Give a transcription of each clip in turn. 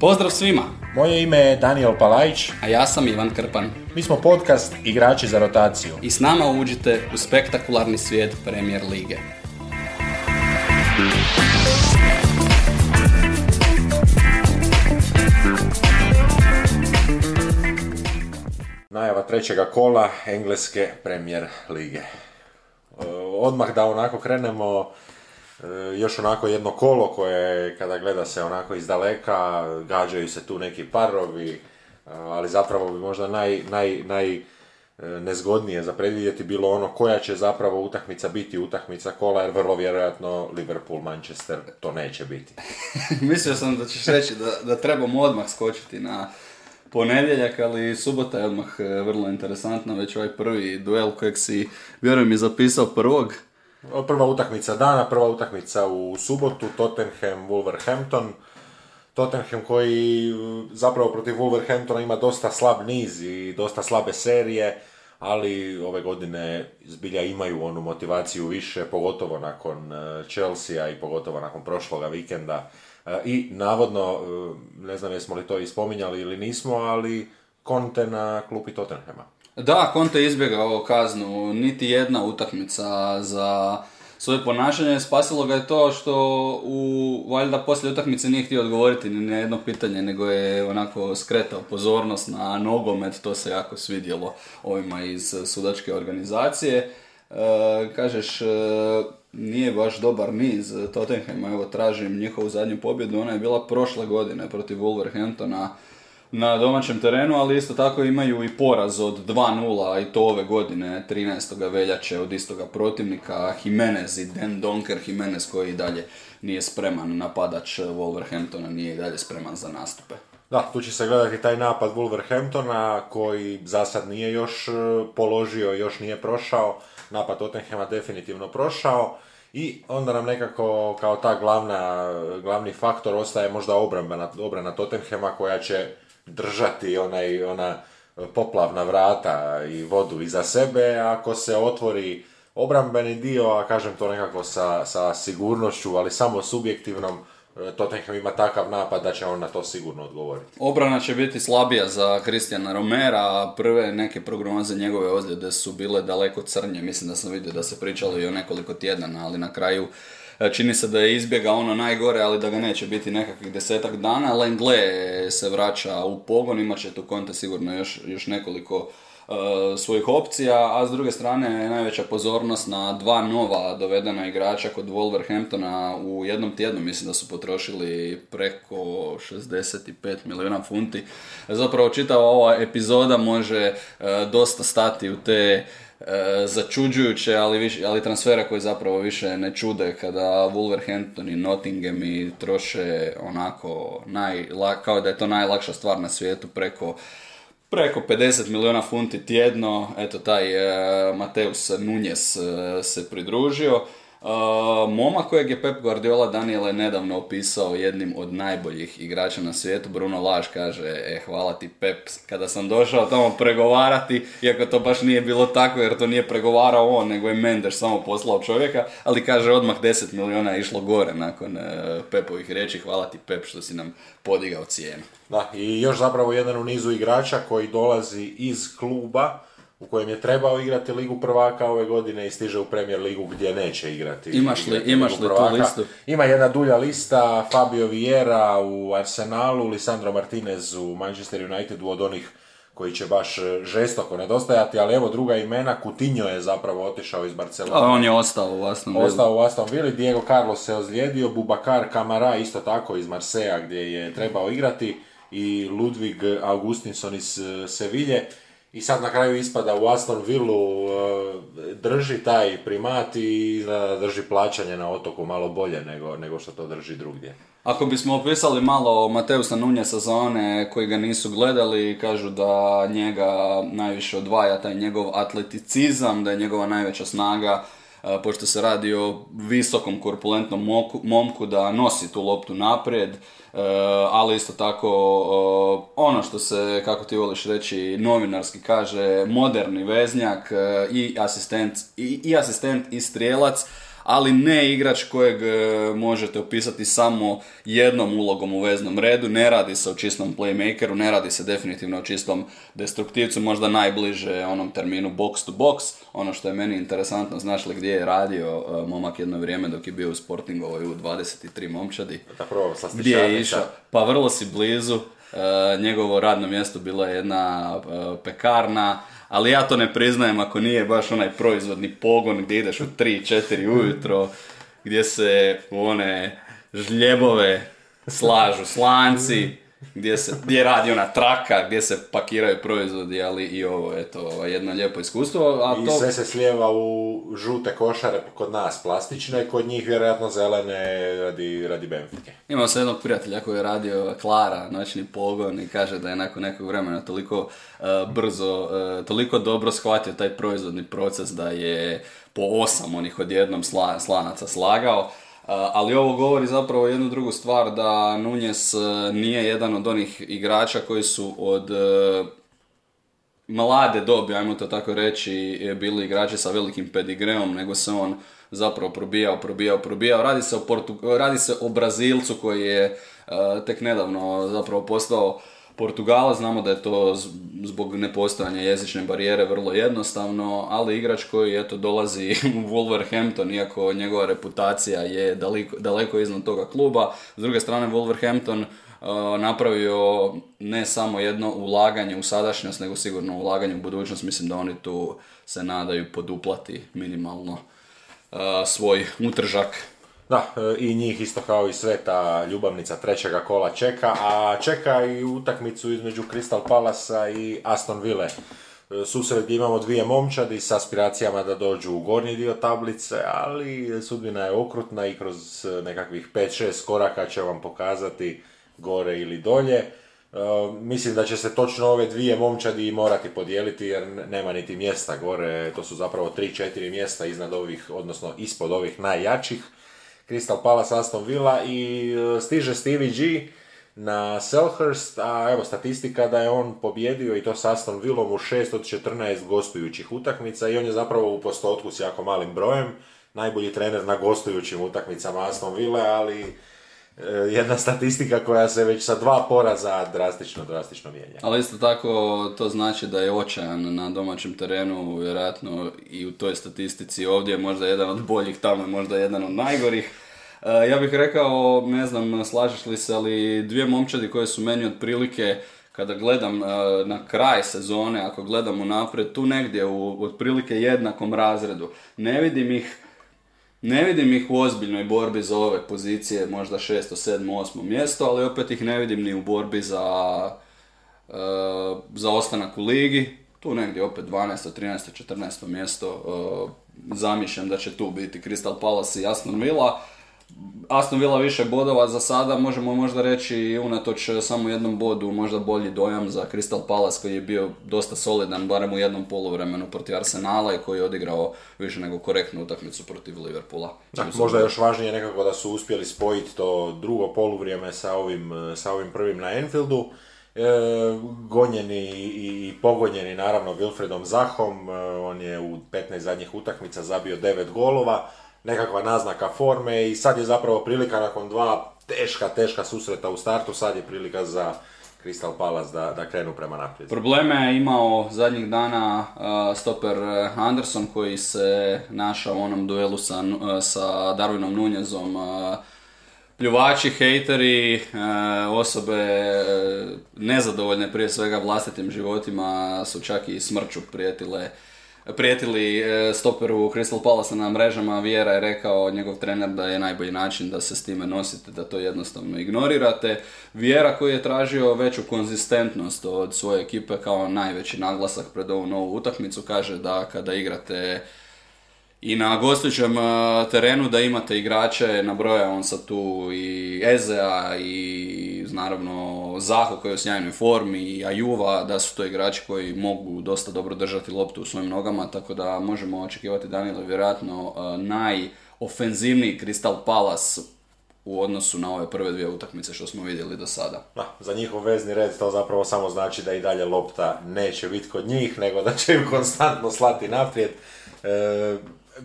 Pozdrav svima, Moje ime je Daniel Palajić, a ja sam Ivan Krpan mi smo podcast Igrači za rotaciju. i s nama uđite u spektakularni svijet Premier Lige. Najava trećega kola Engleske Premier Lige. E, Odmah da onako krenemo, još onako jedno kolo koje kada gleda se onako iz daleka, gađaju se tu neki parovi, e, ali zapravo bi možda naj, naj, naj e, nezgodnije za predvidjeti bilo ono koja će zapravo utakmica biti utakmica kola, jer vrlo vjerojatno Liverpool, Manchester to neće biti. Mislio sam da ćeš reći da, da trebamo odmah skočiti na ponedjeljak, ali subota je odmah e, vrlo interesantna, već ovaj prvi duel kojeg si, vjerujem, i zapisao prvog. Prva utakmica dana, prva utakmica u subotu, Tottenham, Wolverhampton. Tottenham koji m, zapravo protiv Wolverhamptona ima dosta slab niz i dosta slabe serije, ali ove godine zbilja imaju onu motivaciju više, pogotovo nakon e, Chelsea i pogotovo nakon prošloga vikenda. E, I navodno, e, ne znam jesmo li to i spominjali ili nismo, ali Conte na klupi Tottenhama. Da, Conte je izbjegao kaznu, niti jedna utakmica za svoje ponašanje. Spasilo ga je to što u, valjda poslije utakmice nije htio odgovoriti ni na jedno pitanje, nego je onako skretao pozornost na nogomet, to se jako svidjelo ovima iz sudačke organizacije. E, kažeš, e, nije baš dobar niz Tottenhama, evo tražim njihovu zadnju pobjedu, ona je bila prošle godine protiv Wolverhamptona na domaćem terenu, ali isto tako imaju i poraz od 2-0 i to ove godine, 13. veljače od istoga protivnika, Jimenez i Den Donker Jimenez koji i dalje nije spreman, napadač Wolverhamptona nije i dalje spreman za nastupe. Da, tu će se gledati taj napad Wolverhamptona koji za sad nije još e, položio, još nije prošao. Napad Tottenhama definitivno prošao. I onda nam nekako kao ta glavna, glavni faktor ostaje možda obrana, obrana Tottenhama koja će držati onaj, ona poplavna vrata i vodu iza sebe. Ako se otvori obrambeni dio, a kažem to nekako sa, sa sigurnošću, ali samo subjektivnom, e, Tottenham ima takav napad da će on na to sigurno odgovoriti. Obrana će biti slabija za Kristijana Romera, a prve neke prognoze njegove ozljede su bile daleko crnje. Mislim da sam vidio da se pričalo i o nekoliko tjedana, ali na kraju čini se da je izbjega ono najgore, ali da ga neće biti nekakvih desetak dana. Lengle se vraća u pogon, imat će tu Conte sigurno još, još nekoliko e, svojih opcija, a s druge strane najveća pozornost na dva nova dovedena igrača kod Wolverhamptona u jednom tjednu, mislim da su potrošili preko 65 milijuna funti. Zapravo čitava ova epizoda može e, dosta stati u te e, začuđujuće, ali, više, ali transfere koji zapravo više ne čude kada Wolverhampton i Nottingham i troše onako najla, kao da je to najlakša stvar na svijetu preko preko 50 milijuna funti tjedno, eto taj e, Mateus Nunez e, se pridružio. E, momak kojeg je Pep Guardiola Daniele nedavno opisao jednim od najboljih igrača na svijetu, Bruno Laž kaže, e, hvala ti Pep, kada sam došao tamo pregovarati, iako to baš nije bilo tako jer to nije pregovarao on, nego je Mendes samo poslao čovjeka, ali kaže odmah 10 milijuna je išlo gore nakon e, Pepovih riječi, hvala ti Pep što si nam podigao cijenu. Da, i još zapravo jedan u nizu igrača koji dolazi iz kluba u kojem je trebao igrati Ligu prvaka ove godine i stiže u Premier Ligu gdje neće igrati. Imaš li- igrati imaš li tu listu? Ima jedna dulja lista, Fabio Vieira u Arsenalu, Lisandro Martinez u Manchester Unitedu od onih koji će baš e, žestoko nedostajati, ali evo druga imena, Coutinho je zapravo otišao iz Barcelona. A on je ostao u Aston Villa. Ostao u Aston Villa, Diego Carlos se ozlijedio, Bubakar Kamara isto tako iz Marseja gdje je trebao igrati i Ludvig Augustinson iz eh, Sevilje. I sad na kraju ispada u Aston Villu, eh, drži taj primat i drži plaćanje na otoku malo bolje nego, nego što to drži drugdje. Ako bismo opisali malo Mateusa Nunjesa za one koji ga nisu gledali, kažu da njega najviše odvaja taj njegov atleticizam, da je njegova najveća snaga, e, pošto se radi o visokom korpulentnom momku da nosi tu loptu naprijed, e, ali isto tako ono što se, kako ti voliš reći, novinarski kaže, moderni veznjak e, i asistent i, i asistent i strijelac, ali ne igrač kojeg e, možete opisati samo jednom ulogom u veznom redu. Ne radi se o čistom playmakeru, ne radi se definitivno o čistom destruktivcu, možda najbliže onom terminu box to box. Ono što je meni interesantno, znaš li gdje je radio e, momak jedno vrijeme dok je bio u Sportingovoj u 23 momčadi. Gdje je išao? Pa vrlo si blizu. E, njegovo radno mjesto bila je jedna pekarna, ali ja to ne priznajem ako nije baš onaj proizvodni pogon gdje ideš u 3-4 ujutro, gdje se one žljebove slažu slanci, gdje, se, gdje radi ona traka, gdje se pakiraju proizvodi, ali i ovo, eto, jedno lijepo iskustvo. A I to... sve se slijeva u žute košare kod nas plastične, kod njih vjerojatno zelene radi, radi Benfike. Imao sam jednog prijatelja koji je radio Klara, noćni pogon i kaže da je nakon nekog vremena toliko uh, brzo, uh, toliko dobro shvatio taj proizvodni proces da je po osam onih odjednom sla, slanaca slagao ali ovo govori zapravo jednu drugu stvar da Nunez e, nije jedan od onih igrača koji su od e, mlade dobi, ajmo to tako reći, bili igrači sa velikim pedigreom, nego se on zapravo probijao, probijao, probijao. Radi se o, radi se o Brazilcu koji je e, tek nedavno zapravo postao Portugala, znamo da je to zbog nepostojanja jezične barijere vrlo jednostavno, ali igrač koji eto dolazi u Wolverhampton, iako njegova reputacija je daleko, daleko iznad toga kluba. S druge strane, Wolverhampton uh, napravio ne samo jedno ulaganje u sadašnjost, nego sigurno ulaganje u budućnost. Mislim da oni tu se nadaju poduplati minimalno uh, svoj utržak da, e, i njih isto kao i sveta ljubavnica trećega kola čeka, a čeka i utakmicu između Crystal Palasa i Aston Ville. E, susret gdje imamo dvije momčadi s aspiracijama da dođu u gornji dio tablice, ali sudbina je okrutna i kroz nekakvih 5-6 koraka će vam pokazati gore ili dolje. E, mislim da će se točno ove dvije momčadi morati podijeliti jer nema niti mjesta gore, to su zapravo 3-4 mjesta iznad ovih, odnosno ispod ovih najjačih. Crystal Palace, Aston Villa i e, stiže Stevie G na Selhurst, a evo statistika da je on pobjedio i to s Aston Villom u 6 od 14 gostujućih utakmica i on je zapravo u postotku s jako malim brojem, najbolji trener na gostujućim utakmicama Aston Villa, ali jedna statistika koja se već sa dva poraza drastično, drastično mijenja. Ali isto tako to znači da je očajan na domaćem terenu, vjerojatno i u toj statistici ovdje je možda jedan od boljih, tamo je možda jedan od najgorih. E, ja bih rekao, ne znam, slažeš li se, ali dvije momčadi koje su meni otprilike kada gledam e, na kraj sezone, ako gledam unaprijed, tu negdje u otprilike jednakom razredu. Ne vidim ih ne vidim ih u ozbiljnoj borbi za ove pozicije, možda 6. 7. 8. mjesto, ali opet ih ne vidim ni u borbi za, uh, za ostanak u ligi. Tu negdje opet 12. 13. 14. mjesto uh, zamišljam da će tu biti Crystal Palace i Aston Villa. Aston Villa više bodova za sada, možemo možda reći unatoč samo jednom bodu, možda bolji dojam za Crystal Palace koji je bio dosta solidan, barem u jednom poluvremenu protiv Arsenala i koji je odigrao više nego korektnu utakmicu protiv Liverpoola. Da, možda još važnije nekako da su uspjeli spojiti to drugo poluvrijeme sa ovim, sa ovim prvim na Enfieldu. E, gonjeni i, pogonjeni naravno Wilfredom Zahom, e, on je u 15 zadnjih utakmica zabio 9 golova, nekakva naznaka forme i sad je zapravo prilika nakon dva teška, teška susreta u startu, sad je prilika za Crystal Palace da, da krenu prema naprijed. Probleme je imao zadnjih dana uh, stoper Anderson koji se našao u onom duelu sa, uh, sa Darwinom Nunezom. Uh, pljuvači, hejteri, uh, osobe nezadovoljne prije svega vlastitim životima su čak i smrću prijetile prijetili e, stoperu Crystal Palace na mrežama, Vjera je rekao njegov trener da je najbolji način da se s time nosite, da to jednostavno ignorirate. Vjera koji je tražio veću konzistentnost od svoje ekipe kao najveći naglasak pred ovu novu utakmicu, kaže da kada igrate i na gostujućem e, terenu da imate igrače, nabroja on sad tu i Ezea i naravno Zaho koji je u sjajnoj formi i Ajuva, da su to igrači koji mogu dosta dobro držati loptu u svojim nogama, tako da možemo očekivati Danilo vjerojatno e, najofenzivniji Crystal Palace u odnosu na ove prve dvije utakmice što smo vidjeli do sada. Da, za njihov vezni red to zapravo samo znači da i dalje lopta neće biti kod njih, nego da će ju konstantno slati naprijed. E,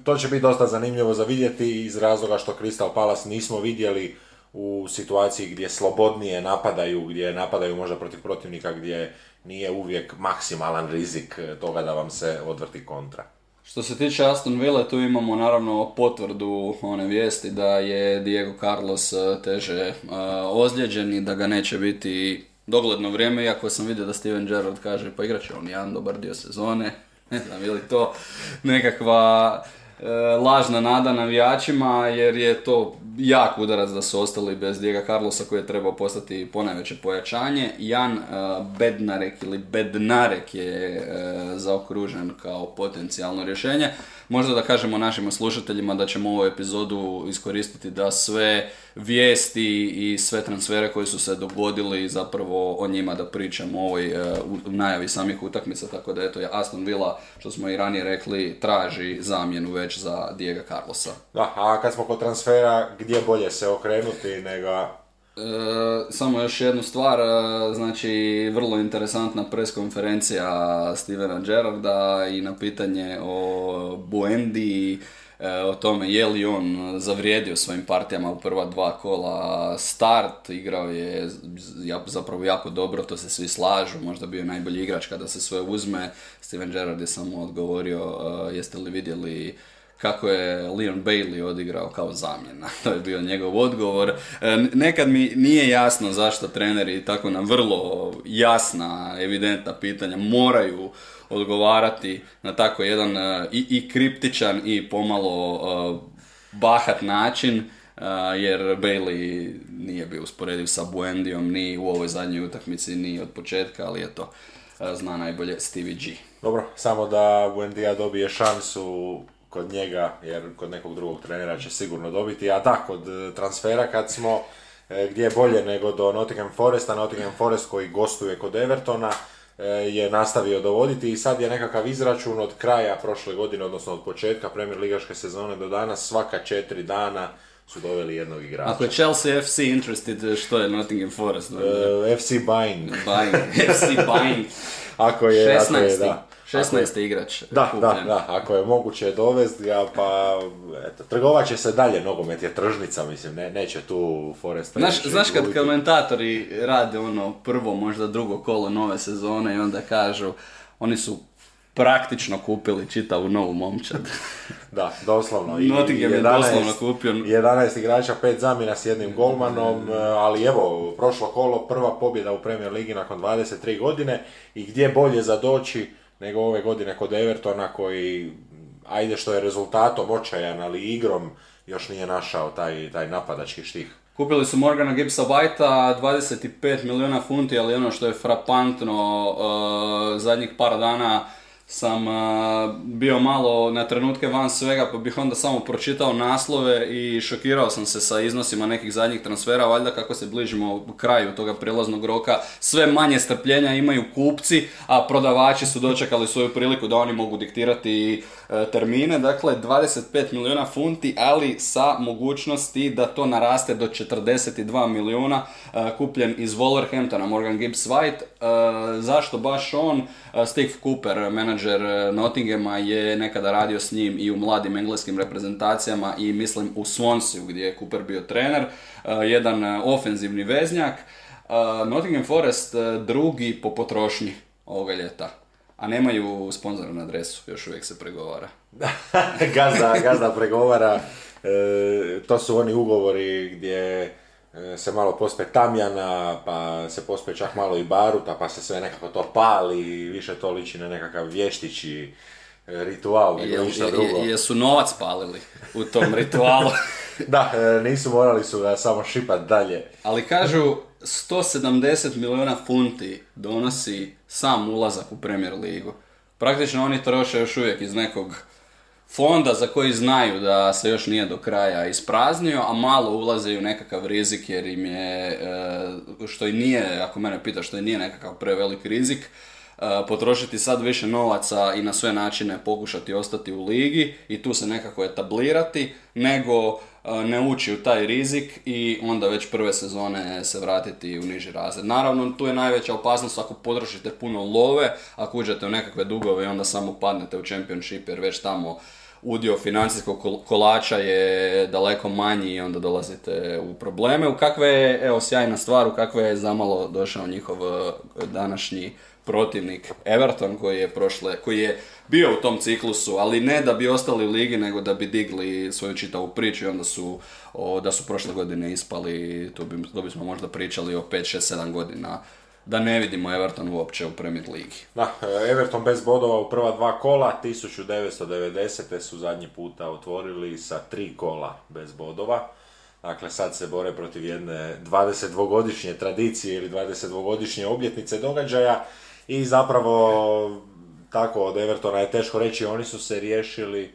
to će biti dosta zanimljivo za vidjeti iz razloga što Crystal Palace nismo vidjeli u situaciji gdje slobodnije napadaju, gdje napadaju možda protiv protivnika gdje nije uvijek maksimalan rizik toga da vam se odvrti kontra. Što se tiče Aston Villa, tu imamo naravno potvrdu one vijesti da je Diego Carlos e, teže uh, ozlijeđen i da ga neće biti dogledno vrijeme, iako sam vidio da Steven Gerrard kaže pa igrat će on jedan dobar dio sezone. Ne znam, je li to nekakva E, lažna nada navijačima jer je to jak udarac da su ostali bez Diego Carlosa koji je trebao postati ponajveće pojačanje. Jan e, Bednarek ili Bednarek je e, zaokružen kao potencijalno rješenje. Možda da kažemo našim slušateljima da ćemo ovu epizodu iskoristiti da sve vijesti i sve transfere koji su se dogodili zapravo o njima da pričamo u ovoj u najavi samih utakmica, tako da eto Aston Villa, što smo i ranije rekli, traži zamjenu već za Diego Carlosa. Da, a kad smo kod transfera, gdje bolje se okrenuti nego E, samo još jednu stvar, e, znači vrlo interesantna preskonferencija Stevena Gerarda i na pitanje o Buendi, e, o tome je li on zavrijedio svojim partijama u prva dva kola start, igrao je zapravo jako dobro, to se svi slažu, možda bio najbolji igrač kada se sve uzme. Steven Gerrard je samo odgovorio, jeste li vidjeli kako je Leon Bailey odigrao kao zamjena. To je bio njegov odgovor. E, nekad mi nije jasno zašto treneri tako na vrlo jasna, evidentna pitanja moraju odgovarati na tako jedan e, i, i kriptičan i pomalo e, bahat način jer Bailey nije bio usporediv sa Buendijom ni u ovoj zadnjoj utakmici ni od početka, ali eto, zna najbolje Stevie G. Dobro, samo da Buendija dobije šansu kod njega, jer kod nekog drugog trenera će sigurno dobiti. A da, kod e, transfera kad smo, e, gdje je bolje nego do Nottingham Foresta, Nottingham Forest koji gostuje kod Evertona, e, je nastavio dovoditi i sad je nekakav izračun od kraja prošle godine, odnosno od početka Premier Ligaške sezone do danas, svaka četiri dana su doveli jednog igrača. Ako je Chelsea FC interested, što je Nottingham Forest? Uh, FC Buying. Buying. FC Buying. ako je, 16. Ako je, da. 16. igrač. Da, da, da, ako je moguće dovesti ga, pa eto, trgovat će se dalje, nogomet je tržnica, mislim, ne, neće tu Forest. Znaš, znaš kad komentatori rade ono prvo, možda drugo kolo nove sezone i onda kažu, oni su praktično kupili čitavu novu momčad. da, doslovno. I Nottingham je doslovno kupio. 11 igrača, 5 zamjena s jednim golmanom, ali evo, prošlo kolo, prva pobjeda u Premier Ligi nakon 23 godine i gdje bolje za doći nego ove godine kod Evertona koji, ajde što je rezultatom očajan, ali igrom još nije našao taj, taj napadački štih. Kupili su Morgana Gibsa Whitea 25 milijuna funti, ali ono što je frapantno uh, zadnjih par dana sam bio malo na trenutke van svega pa bih onda samo pročitao naslove i šokirao sam se sa iznosima nekih zadnjih transfera, valjda kako se bližimo kraju toga prijelaznog roka, sve manje strpljenja imaju kupci, a prodavači su dočekali svoju priliku da oni mogu diktirati termine, dakle 25 milijuna funti, ali sa mogućnosti da to naraste do 42 milijuna e, kupljen iz Wolverhamptona, Morgan Gibbs White, e, zašto baš on, Steve Cooper, menadžer Nottinghama je nekada radio s njim i u mladim engleskim reprezentacijama i mislim u Swansea gdje je Cooper bio trener, jedan ofenzivni veznjak. Nottingham Forest drugi po potrošnji ovoga ljeta. A nemaju sponzora na adresu, još uvijek se pregovara. gazda, gazda pregovara, e, to su oni ugovori gdje E, se malo pospe Tamjana, pa se pospe čak malo i Baruta, pa se sve nekako to pali i više to liči na nekakav vještići ritual, nego ništa drugo. Jesu novac palili u tom ritualu? da, e, nisu morali su ga samo šipat dalje. Ali kažu, 170 milijuna funti donosi sam ulazak u Premier Ligu. Praktično oni troše još uvijek iz nekog fonda za koji znaju da se još nije do kraja ispraznio, a malo ulaze u nekakav rizik jer im je, e, što i nije, ako mene pita, što i nije nekakav prevelik rizik, potrošiti sad više novaca i na sve načine pokušati ostati u ligi i tu se nekako etablirati, nego e, ne ući u taj rizik i onda već prve sezone se vratiti u niži razred. Naravno, tu je najveća opasnost ako potrošite puno love, ako uđete u nekakve dugove i onda samo padnete u championship jer već tamo udio financijskog kolača je daleko manji i onda dolazite u probleme. U kakve je, evo sjajna stvar, u kakve je zamalo došao njihov e, današnji protivnik Everton koji je prošle, koji je bio u tom ciklusu, ali ne da bi ostali u ligi, nego da bi digli svoju čitavu priču i onda su, da su prošle godine ispali, to, bi, to bismo možda pričali o 5, 6, 7 godina da ne vidimo Everton uopće u Premier Ligi. Da, Everton bez bodova u prva dva kola, 1990. su zadnji puta otvorili sa tri kola bez bodova. Dakle, sad se bore protiv jedne 22-godišnje tradicije ili 22-godišnje obljetnice događaja i zapravo tako od Evertona je teško reći, oni su se riješili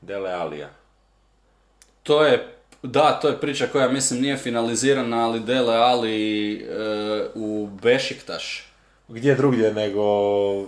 Dele Alija. To je, da, to je priča koja mislim nije finalizirana, ali Dele Ali e, u Bešiktaš. Gdje drugdje nego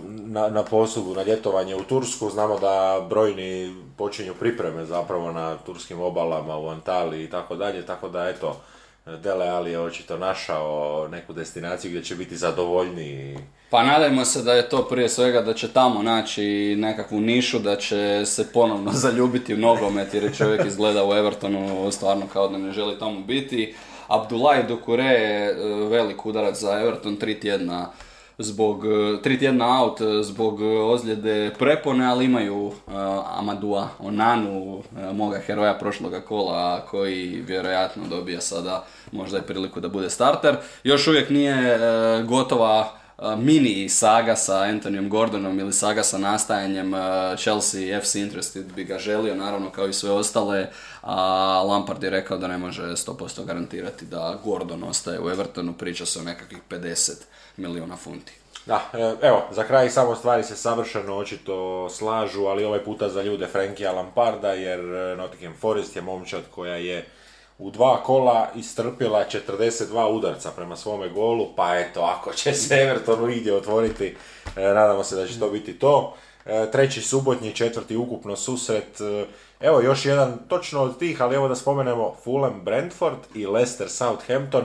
na, na poslugu, na ljetovanje u Tursku. Znamo da brojni počinju pripreme zapravo na turskim obalama u Antaliji i tako dalje, tako da eto, Dele Ali je očito našao neku destinaciju gdje će biti zadovoljniji. Pa nadajmo se da je to prije svega da će tamo naći nekakvu nišu, da će se ponovno zaljubiti u nogomet jer je čovjek izgleda u Evertonu stvarno kao da ne želi tamo biti. Abdullah Dukure je e, velik udarac za Everton, tri tjedna zbog e, tri tjedna out e, zbog ozljede prepone, ali imaju uh, Amadua Onanu, moga heroja prošloga kola, koji vjerojatno dobija sada možda je priliku da bude starter. Još uvijek nije gotova mini saga sa Antonijom Gordonom ili saga sa nastajanjem Chelsea FC Interested bi ga želio, naravno kao i sve ostale, a Lampard je rekao da ne može 100% garantirati da Gordon ostaje u Evertonu, priča se o nekakvih 50 milijuna funti. Da, e, evo, za kraj samo stvari se savršeno očito slažu, ali ovaj puta za ljude Frankija Lamparda, jer e, Nottingham Forest je momčad koja je u dva kola istrpila 42 udarca prema svome golu, pa eto, ako će se Evertonu igdje otvoriti, e, nadamo se da će to biti to. Treći subotnji, četvrti ukupno susret, evo još jedan točno od tih, ali evo da spomenemo Fulham Brentford i Leicester Southampton.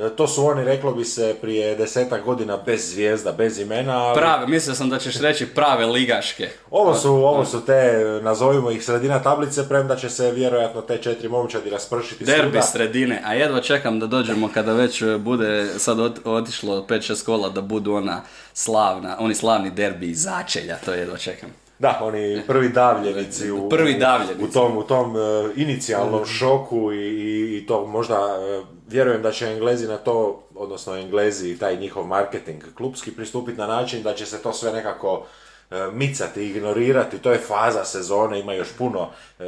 E, to su oni, reklo bi se, prije desetak godina bez zvijezda, bez imena. Ali... Prave, mislio sam da ćeš reći prave ligaške. Ovo su, ovo su te, nazovimo ih sredina tablice, premda će se vjerojatno te četiri momčadi raspršiti Derbi sredine, a jedva čekam da dođemo kada već bude sad otišlo 5-6 kola da budu ona slavna, oni slavni derbi iz začelja, to jedva čekam. Da, oni prvi davljenici u, prvi davljenici. u tom, u tom uh, inicijalnom šoku i, i, i to možda uh, vjerujem da će Englezi na to, odnosno Englezi i taj njihov marketing klubski pristupiti na način da će se to sve nekako micati, ignorirati, to je faza sezone, ima još puno. E,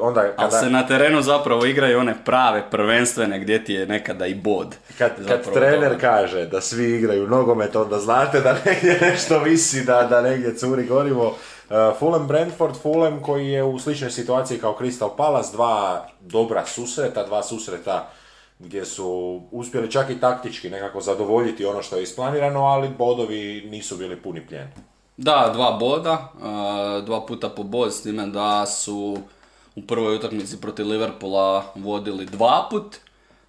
onda kada... Ali se na terenu zapravo igraju one prave prvenstvene gdje ti je nekada i bod. Kad, kad trener kaže da svi igraju nogomet, onda znate da negdje nešto visi, da, da negdje curi gorivo. Uh, Fulham Brentford, Fulham koji je u sličnoj situaciji kao Crystal Palace, dva dobra susreta, dva susreta gdje su uspjeli čak i taktički nekako zadovoljiti ono što je isplanirano, ali bodovi nisu bili puni pljen. Da, dva boda, dva puta po bod, s time da su u prvoj utakmici protiv Liverpoola vodili dva put,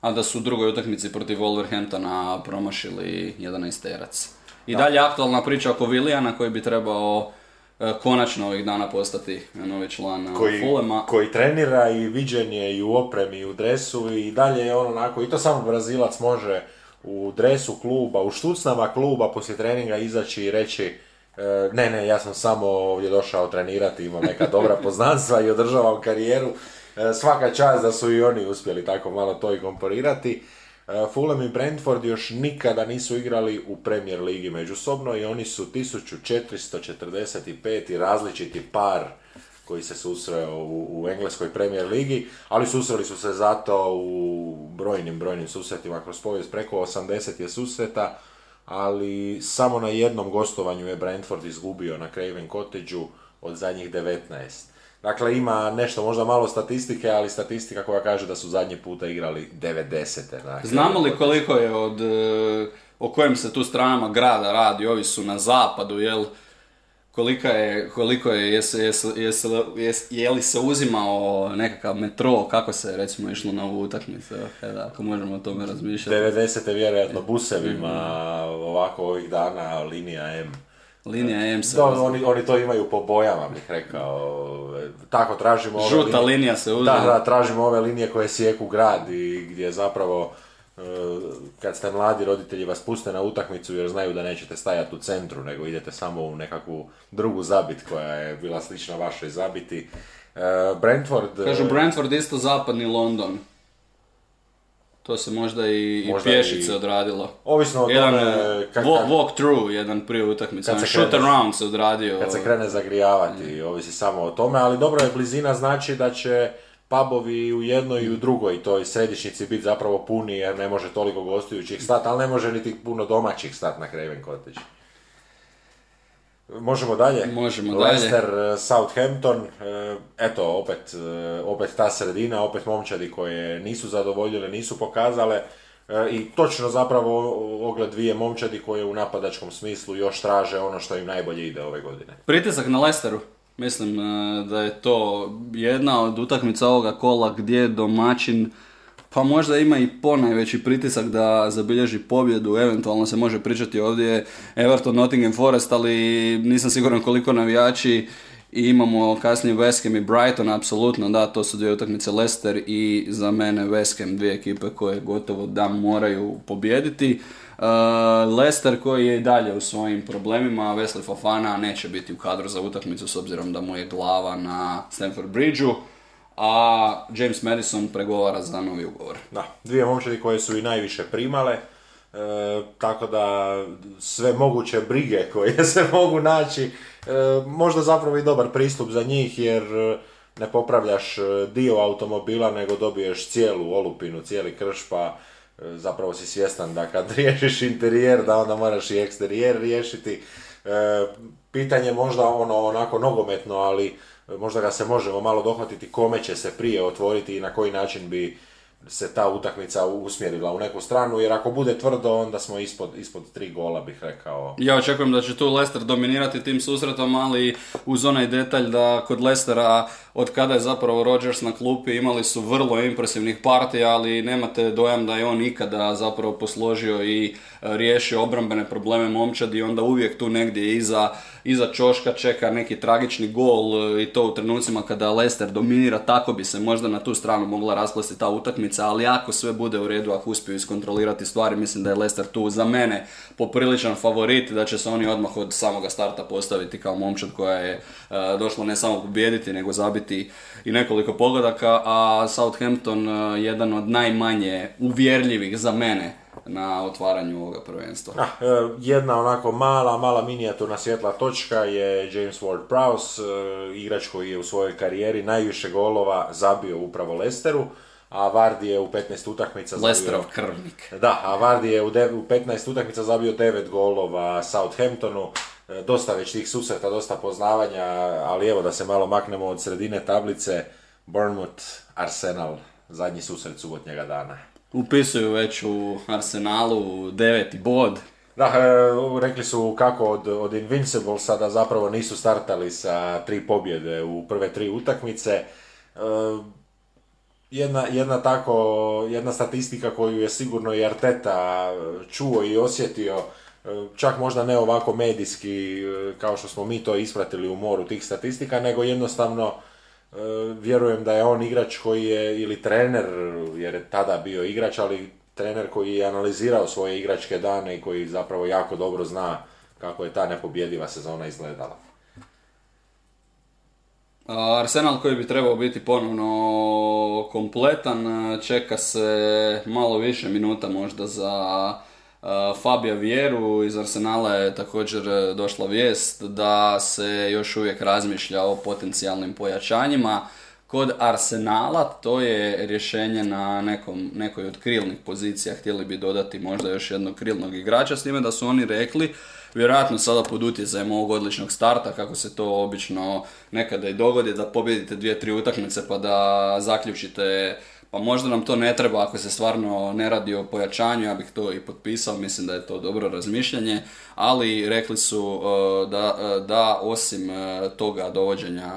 a da su u drugoj utakmici protiv Wolverhamptona promašili 11 terac. I dalje aktualna priča oko Vilijana koji bi trebao E, konačno ovih dana postati novi član e, koji, Fulema. Koji trenira i viđen je i u opremi i u dresu i dalje je on onako, i to samo Brazilac može u dresu kluba, u štucnama kluba poslije treninga izaći i reći ne, ne, ja sam samo ovdje došao trenirati, imam neka dobra poznanstva i održavam karijeru. Svaka čast da su i oni uspjeli tako malo to i komparirati. E, Fulham i Brentford još nikada nisu igrali u Premier Ligi međusobno i oni su 1445. različiti par koji se susreo u, u engleskoj Premier Ligi, ali susreli su se zato u brojnim, brojnim susretima kroz povijest, preko 80 je susreta, ali samo na jednom gostovanju je Brentford izgubio na Craven Cottage od zadnjih 19. Dakle, ima nešto možda malo statistike, ali statistika koja kaže da su zadnji puta igrali 90. Dakle, Znamo li koliko je od, e, o kojem se tu stranama grada radi, ovi su na zapadu, jel, kolika je, koliko je, jes, jes, je li se uzimao nekakav metro, kako se recimo išlo na ovu utakmicu, ako možemo o tome razmišljati. 90. vjerojatno busevima, ovako ovih dana linija M Linija M se... Da, oni, oni to imaju po bojama, bih rekao. Tako tražimo ove Žuta linije- linija se uzme. Da, da, tražimo ove linije koje sijeku grad i gdje zapravo e, kad ste mladi roditelji vas puste na utakmicu jer znaju da nećete stajati u centru, nego idete samo u nekakvu drugu zabit koja je bila slična vašoj zabiti. E, Brentford... e, Kažu Brentford isto zapadni London. To se možda i, i Možda pješice i- odradilo. Ovisno o Jedan tome eh, kak- wa- kak- walk through, jedan prije utakmice. Kad Kad se shoot kreneš- around se odradio. kad se krene zagrijavati, ovisi samo o tome, ali dobro je blizina znači da će pubovi u jednoj i u drugoj toj središnjici biti zapravo puni jer ne može toliko gostujućih stati, ali ne može niti puno domaćih stati na Craven Cottage. Možemo dalje? Možemo dalje. Leicester, eh, Southampton, eh, eto, opet, eh, opet ta sredina, opet momčadi koje nisu zadovoljile, nisu pokazale i točno zapravo ogled dvije momčadi koje u napadačkom smislu još traže ono što im najbolje ide ove godine. Pritisak na Leicesteru. Mislim eh, da je to jedna od utakmica ovoga kola gdje domaćin pa možda ima i ponajveći pritisak da zabilježi pobjedu, eventualno se može pričati ovdje Everton, Nottingham Forest, ali nisam siguran koliko navijači i imamo kasnije West Ham i Brighton, apsolutno da, to su dvije utakmice Leicester i za mene West Ham, dvije ekipe koje gotovo da moraju pobijediti. Uh, Leicester koji je i dalje u svojim problemima, Wesley Fofana neće biti u kadru za utakmicu s obzirom da mu je glava na Stamford Bridgeu, a James Madison pregovara za novi ugovor. Da, dvije momčadi koje su i najviše primale, e, tako da sve moguće brige koje se mogu naći, e, možda zapravo i dobar pristup za njih jer ne popravljaš e, dio automobila nego dobiješ cijelu olupinu, cijeli krš pa zapravo si svjestan da kad riješiš interijer da onda moraš i eksterijer riješiti. E, pitanje možda ono onako nogometno, ali e, možda ga se možemo malo dohvatiti kome će se prije otvoriti i na koji način bi se ta utakmica usmjerila u neku stranu, jer ako bude tvrdo onda smo ispod, ispod tri gola bih rekao. Ja očekujem da će tu Leicester dominirati tim susretom, ali uz onaj detalj da kod Leicestera od kada je zapravo Rodgers na klupi imali su vrlo impresivnih partija, ali nemate dojam da je on ikada zapravo posložio i riješio obrambene probleme momčadi i onda uvijek tu negdje iza, iza čoška čeka neki tragični gol e, i to u trenucima kada Leicester dominira, tako bi se možda na tu stranu mogla rasplesti ta utakmica, ali ako sve bude u redu, ako uspiju iskontrolirati stvari, mislim da je Leicester tu za mene popriličan favorit, da će se oni odmah od samoga starta postaviti kao momčad koja je e, došla ne samo pobijediti, nego zabiti i nekoliko pogodaka, a Southampton e, jedan od najmanje uvjerljivih za mene na otvaranju ovoga prvenstva. Ah, e, jedna onako mala, mala minijaturna svjetla točka je James Ward-Prowse, e, igrač koji je u svojoj karijeri najviše golova zabio upravo Leicesteru, a Vardy je u 15 utakmica zabio... Krvnik. Da, a Vardy je u, de- u 15 utakmica zabio 9 golova Southamptonu, E, dosta već tih susreta, dosta poznavanja, ali evo da se malo maknemo od sredine tablice, Bournemouth, Arsenal, zadnji susret subotnjega dana. Upisuju već u Arsenalu deveti bod. Da, e, rekli su kako od, od Invinciblesa da zapravo nisu startali sa tri pobjede u prve tri utakmice. E, jedna, jedna tako, jedna statistika koju je sigurno i Arteta čuo i osjetio, e, čak možda ne ovako medijski kao što smo mi to ispratili u moru tih statistika, nego jednostavno vjerujem da je on igrač koji je, ili trener, jer je tada bio igrač, ali trener koji je analizirao svoje igračke dane i koji zapravo jako dobro zna kako je ta nepobjediva sezona izgledala. Arsenal koji bi trebao biti ponovno kompletan, a, čeka se malo više minuta možda za Fabija Vjeru. Iz Arsenala je također e, došla vijest da se još uvijek razmišlja o potencijalnim pojačanjima. Kod Arsenala to je rješenje na nekom, nekoj od krilnih pozicija. Htjeli bi dodati možda još jednog krilnog igrača, s time da su oni rekli vjerojatno sada pod utjecajem ovog odličnog starta, kako se to obično nekada i dogodi, da pobjedite dvije, tri utakmice pa da zaključite pa možda nam to ne treba ako se stvarno ne radi o pojačanju, ja bih to i potpisao, mislim da je to dobro razmišljanje, ali rekli su e, da, e, da osim e, toga dovođenja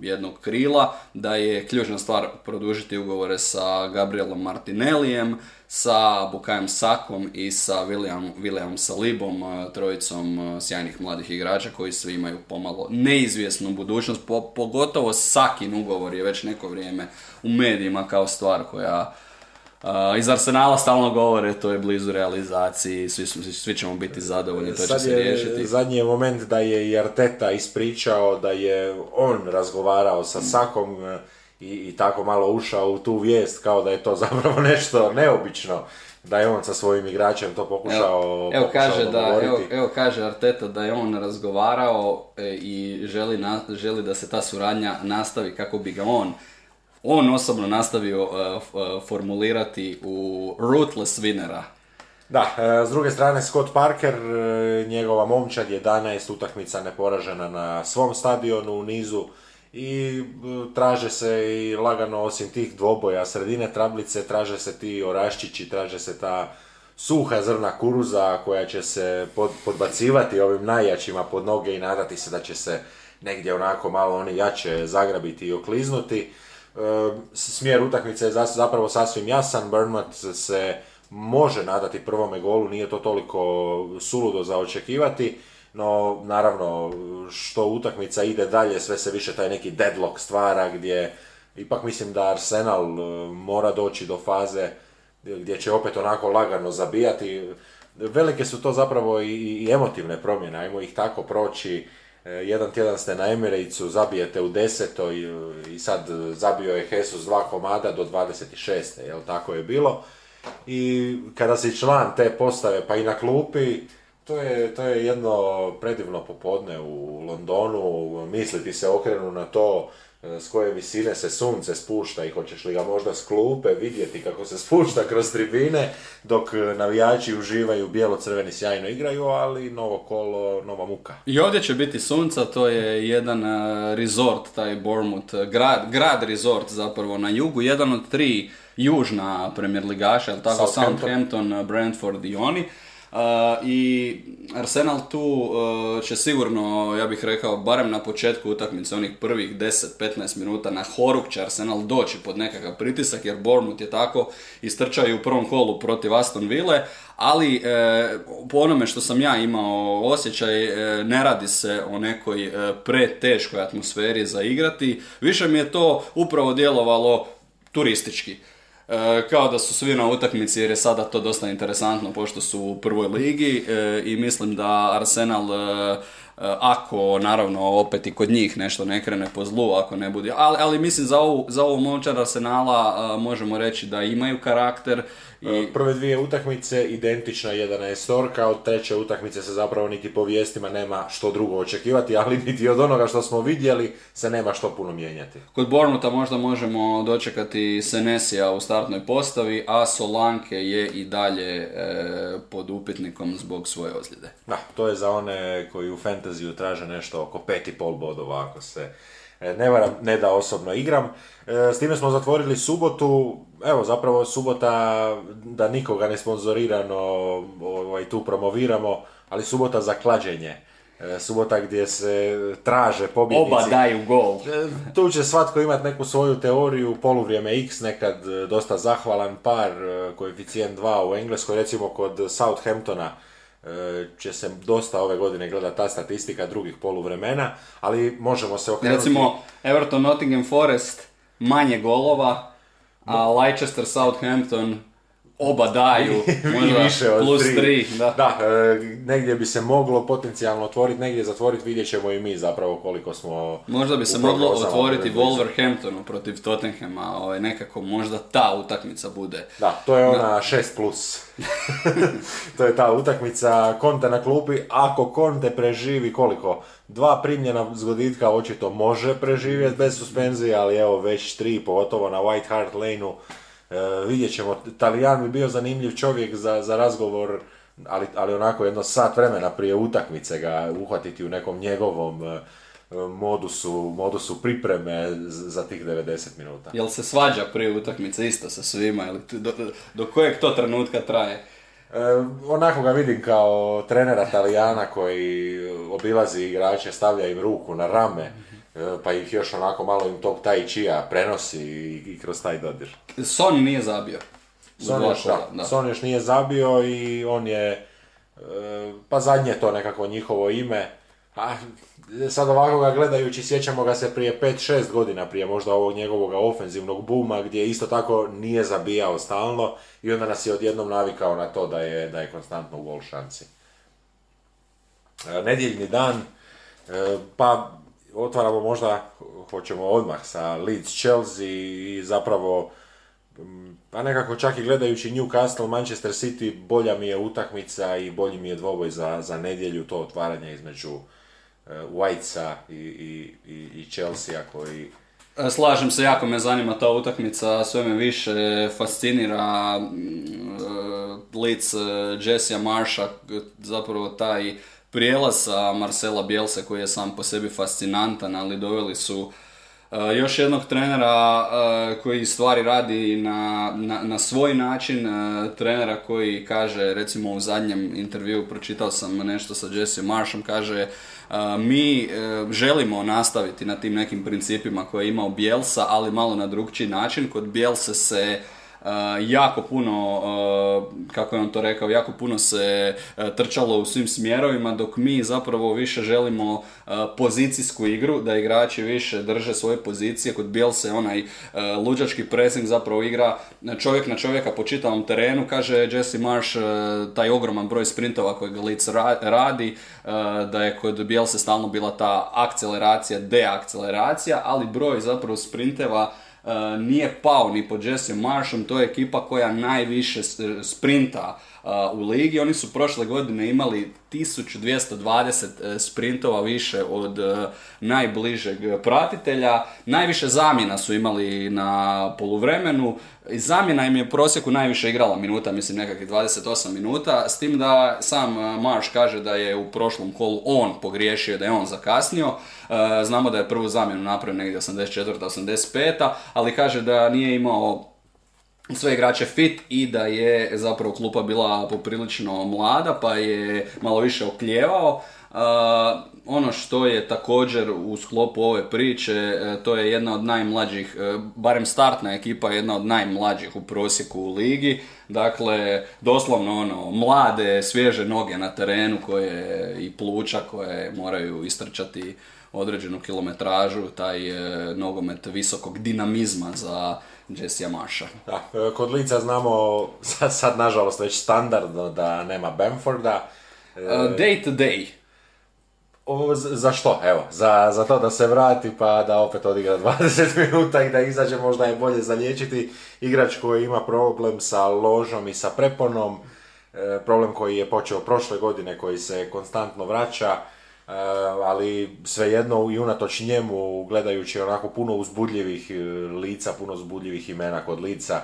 jednog krila, da je ključna stvar produžiti ugovore sa Gabrielom Martinellijem, sa Bukajem Sakom i sa William, Williamom Salibom, e, trojicom e, sjajnih mladih igrača koji svi imaju pomalo neizvjesnu budućnost, pogotovo Sakin ugovor je već neko vrijeme u medijima kao stvar koja Uh, iz Arsenala stalno govore, to je blizu realizaciji, svi, svi ćemo biti zadovoljni, to će se riješiti. Zadnji je moment da je i Arteta ispričao da je on razgovarao sa Sakom i, i tako malo ušao u tu vijest kao da je to zapravo nešto neobično da je on sa svojim igračem to pokušao, evo, kaže da, evo, evo, kaže Arteta da je on razgovarao e, i želi, na, želi da se ta suradnja nastavi kako bi ga on on osobno nastavio uh, uh, formulirati u Ruthless Winnera. Da, e, s druge strane Scott Parker, e, njegova momčad 11 utakmica neporažena na svom stadionu u nizu i e, traže se i lagano osim tih dvoboja sredine trablice, traže se ti oraščići, traže se ta suha zrna kuruza koja će se podbacivati ovim najjačima pod noge i nadati se da će se negdje onako malo oni jače zagrabiti i okliznuti. Smjer utakmice je zapravo sasvim jasan, Burnmouth se može nadati prvome golu, nije to toliko suludo za očekivati, no naravno što utakmica ide dalje, sve se više taj neki deadlock stvara gdje ipak mislim da Arsenal e, mora doći do faze gdje će opet onako lagano zabijati. Velike su to zapravo i, emotivne promjene, ajmo ih tako proći. E, jedan tjedan ste na Emirateu, zabijete u desetoj i sad zabio je Jesus dva komada do 26. jel tako je bilo. I kada si član te postave pa i na klupi, to je, to je jedno predivno popodne u Londonu, misliti se okrenu na to e, s koje visine se sunce spušta i hoćeš li ga možda s klupe vidjeti kako se spušta kroz tribine, dok navijači uživaju bijelo-crveni sjajno igraju, ali novo kolo, nova muka. I ovdje će biti sunca, to je jedan e, resort, taj Bournemouth, grad, grad resort zapravo na jugu, jedan od tri južna Premier ligaša, tako Southampton, Brentford i oni. I Arsenal tu uh, će sigurno, ja bih rekao, barem na početku utakmice, onih prvih 10-15 minuta na horuk će Arsenal doći pod nekakav pritisak, jer Bournemouth je tako istrčaju u prvom kolu protiv Aston Ville, ali e, po onome što sam ja imao osjećaj, e, ne radi se o nekoj e, preteškoj atmosferi za igrati, više mi je to upravo djelovalo turistički. E, kao da su svi na utakmici jer je sada to dosta interesantno pošto su u prvoj ligi e, i mislim da Arsenal e, ako naravno opet i kod njih nešto ne krene po zlu, ako ne bude, ali, ali mislim za ovu, za ovu momčar Arsenala možemo reći da imaju karakter i... Prve dvije utakmice je storka, od treće utakmice se zapravo niti po vijestima nema što drugo očekivati, ali niti od onoga što smo vidjeli se nema što puno mijenjati. Kod Bornuta možda možemo dočekati Senesija u startnoj postavi, a Solanke je i dalje e, pod upitnikom zbog svoje ozljede. Da, to je za one koji u fantaziju traže nešto oko pet i pol bodova ako se e, ne varam, ne da osobno igram. E, s time smo zatvorili subotu, evo zapravo subota da nikoga ne sponzorirano ovaj, tu promoviramo, ali subota za klađenje. E, subota gdje se traže pobjednici. Oba daju gol. E, tu će svatko imati neku svoju teoriju, poluvrijeme X, nekad dosta zahvalan par, koeficijent 2 u Engleskoj, recimo kod Southamptona će se dosta ove godine gleda ta statistika drugih poluvremena, ali možemo se okrenuti... Recimo Everton Nottingham Forest manje golova, a Leicester Southampton oba daju, možda više od plus tri. da. da e, negdje bi se moglo potencijalno otvoriti, negdje zatvoriti, vidjet ćemo i mi zapravo koliko smo... Možda bi se moglo otvoriti Wolverhamptonu protiv Tottenhama, ovaj, nekako možda ta utakmica bude. Da, to je ona 6 plus. to je ta utakmica, Conte na klupi, ako Conte preživi koliko? Dva primljena zgoditka očito može preživjeti bez suspenzije, ali evo već tri, pogotovo na White Hart Lane-u E, vidjet ćemo, Talijan bi bio zanimljiv čovjek za, za razgovor, ali, ali onako jedno sat vremena prije utakmice ga uhvatiti u nekom njegovom e, modusu, modusu pripreme za tih 90 minuta. Jel se svađa prije utakmice isto sa svima ili do, do kojeg to trenutka traje? E, onako ga vidim kao trenera Talijana koji obilazi igrače, stavlja im ruku na rame E, pa ih još onako malo im tog tai čija prenosi i, i kroz taj dodir. Son nije zabio. Son još, da, da. Son još nije zabio i on je, e, pa zadnje to nekako njihovo ime. A, sad ovako ga gledajući, sjećamo ga se prije 5-6 godina, prije možda ovog njegovog ofenzivnog buma, gdje isto tako nije zabijao stalno i onda nas je odjednom navikao na to da je, da je konstantno u gol šanci. E, Nedjeljni dan, e, pa otvaramo možda, hoćemo odmah sa Leeds Chelsea i zapravo mm, pa nekako čak i gledajući Newcastle, Manchester City, bolja mi je utakmica i bolji mi je dvoboj za, za nedjelju, to otvaranje između uh, Whitesa i, i, i, i Chelsea koji... E, Slažem se, jako me zanima ta utakmica, sve me više fascinira mm, lic e, Jessija Marsha, zapravo taj prijelaz sa Marcela Bielse koji je sam po sebi fascinantan, ali doveli su e, još jednog trenera e, koji stvari radi na, na, na svoj način, e, trenera koji kaže, recimo u zadnjem intervjuu pročitao sam nešto sa Jesse Marshom, kaže mi želimo nastaviti na tim nekim principima koje je imao Bielsa, ali malo na drugčiji način. Kod Bielse se jako puno, uh, kako je on to rekao, jako puno se uh, trčalo u svim smjerovima, dok mi zapravo više želimo uh, pozicijsku igru, da igrači više drže svoje pozicije. Kod Bielse onaj uh, luđački pressing zapravo igra čovjek na čovjeka po čitavom terenu, kaže Jesse Marsh, uh, taj ogroman broj sprintova Leeds ra- radi, uh, da je kod Bielse stalno bila ta akceleracija, deakceleracija, ali broj zapravo sprinteva Uh, nije pao ni pod Jesse Marshom, to je ekipa koja najviše s- sprinta uh, u ligi. Oni su prošle godine imali 1220 uh, sprintova više od najbližeg pratitelja. Najviše zamjena su imali na poluvremenu. I zamjena im je u prosjeku najviše igrala minuta, mislim nekakvih 28 minuta, s tim da sam uh, Marsh kaže da je u prošlom kolu on pogriješio, da je on zakasnio. Uh, Znamo da je prvu zamjenu napravio negdje 84. 85. ali kaže da nije imao sve igrače fit i da je zapravo klupa bila poprilično mlada pa je malo više okljevao. Uh, ono što je također u sklopu ove priče, e, to je jedna od najmlađih, e, barem startna ekipa je jedna od najmlađih u prosjeku u ligi. Dakle, doslovno ono, mlade, svježe noge na terenu koje i pluća koje moraju istrčati određenu kilometražu, taj e, nogomet visokog dinamizma za Jessija Marsha. Da, kod Lica znamo, sad, sad nažalost već standardno da nema Bamforda. E, day to day. Z- za što? Evo, za, za to da se vrati pa da opet odigra 20 minuta i da izađe možda je bolje zaliječiti igrač koji ima problem sa ložom i sa preponom, e, problem koji je počeo prošle godine koji se konstantno vraća, e, ali svejedno i unatoč njemu gledajući onako puno uzbudljivih e, lica, puno uzbudljivih imena kod lica,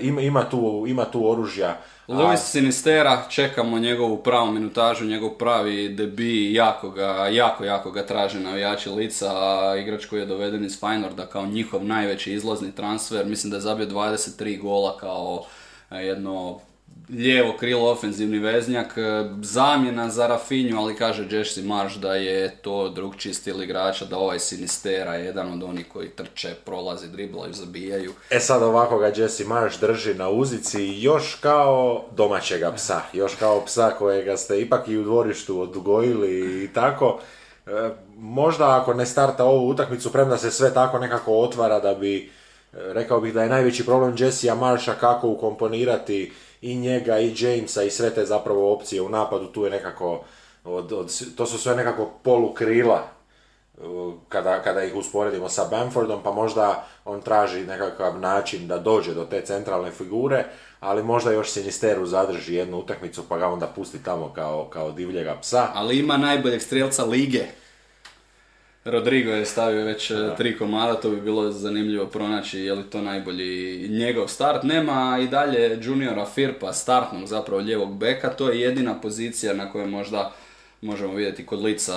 ima, ima, tu, ima tu oružja. Luis Sinistera, čekamo njegovu pravu minutažu, njegov pravi debi, jako ga, jako, jako ga traže navijači lica, a igrač koji je doveden iz Feynorda kao njihov najveći izlazni transfer, mislim da je zabio 23 gola kao e, jedno lijevo krilo ofenzivni veznjak, e, zamjena za Rafinju, ali kaže Jesse Marsh da je to drugčiji stil igrača, da ovaj Sinistera je jedan od onih koji trče, prolazi, driblaju, zabijaju. E sad ovako ga Jesse Marsh drži na uzici još kao domaćega psa, još kao psa kojega ste ipak i u dvorištu odgojili i tako. E, možda ako ne starta ovu utakmicu, premda se sve tako nekako otvara da bi, e, rekao bih da je najveći problem Jessija Marsha kako ukomponirati i njega i Jamesa i sve te zapravo opcije u napadu, tu je nekako, od, od, to su sve nekako polukrila kada, kada ih usporedimo sa Bamfordom, pa možda on traži nekakav način da dođe do te centralne figure, ali možda još Sinisteru zadrži jednu utakmicu pa ga onda pusti tamo kao, kao divljega psa. Ali ima najboljeg strelca lige. Rodrigo je stavio već e, tri komada, to bi bilo zanimljivo pronaći je li to najbolji njegov start. Nema i dalje juniora Firpa, startnog zapravo lijevog beka, to je jedina pozicija na kojoj možda možemo vidjeti kod lica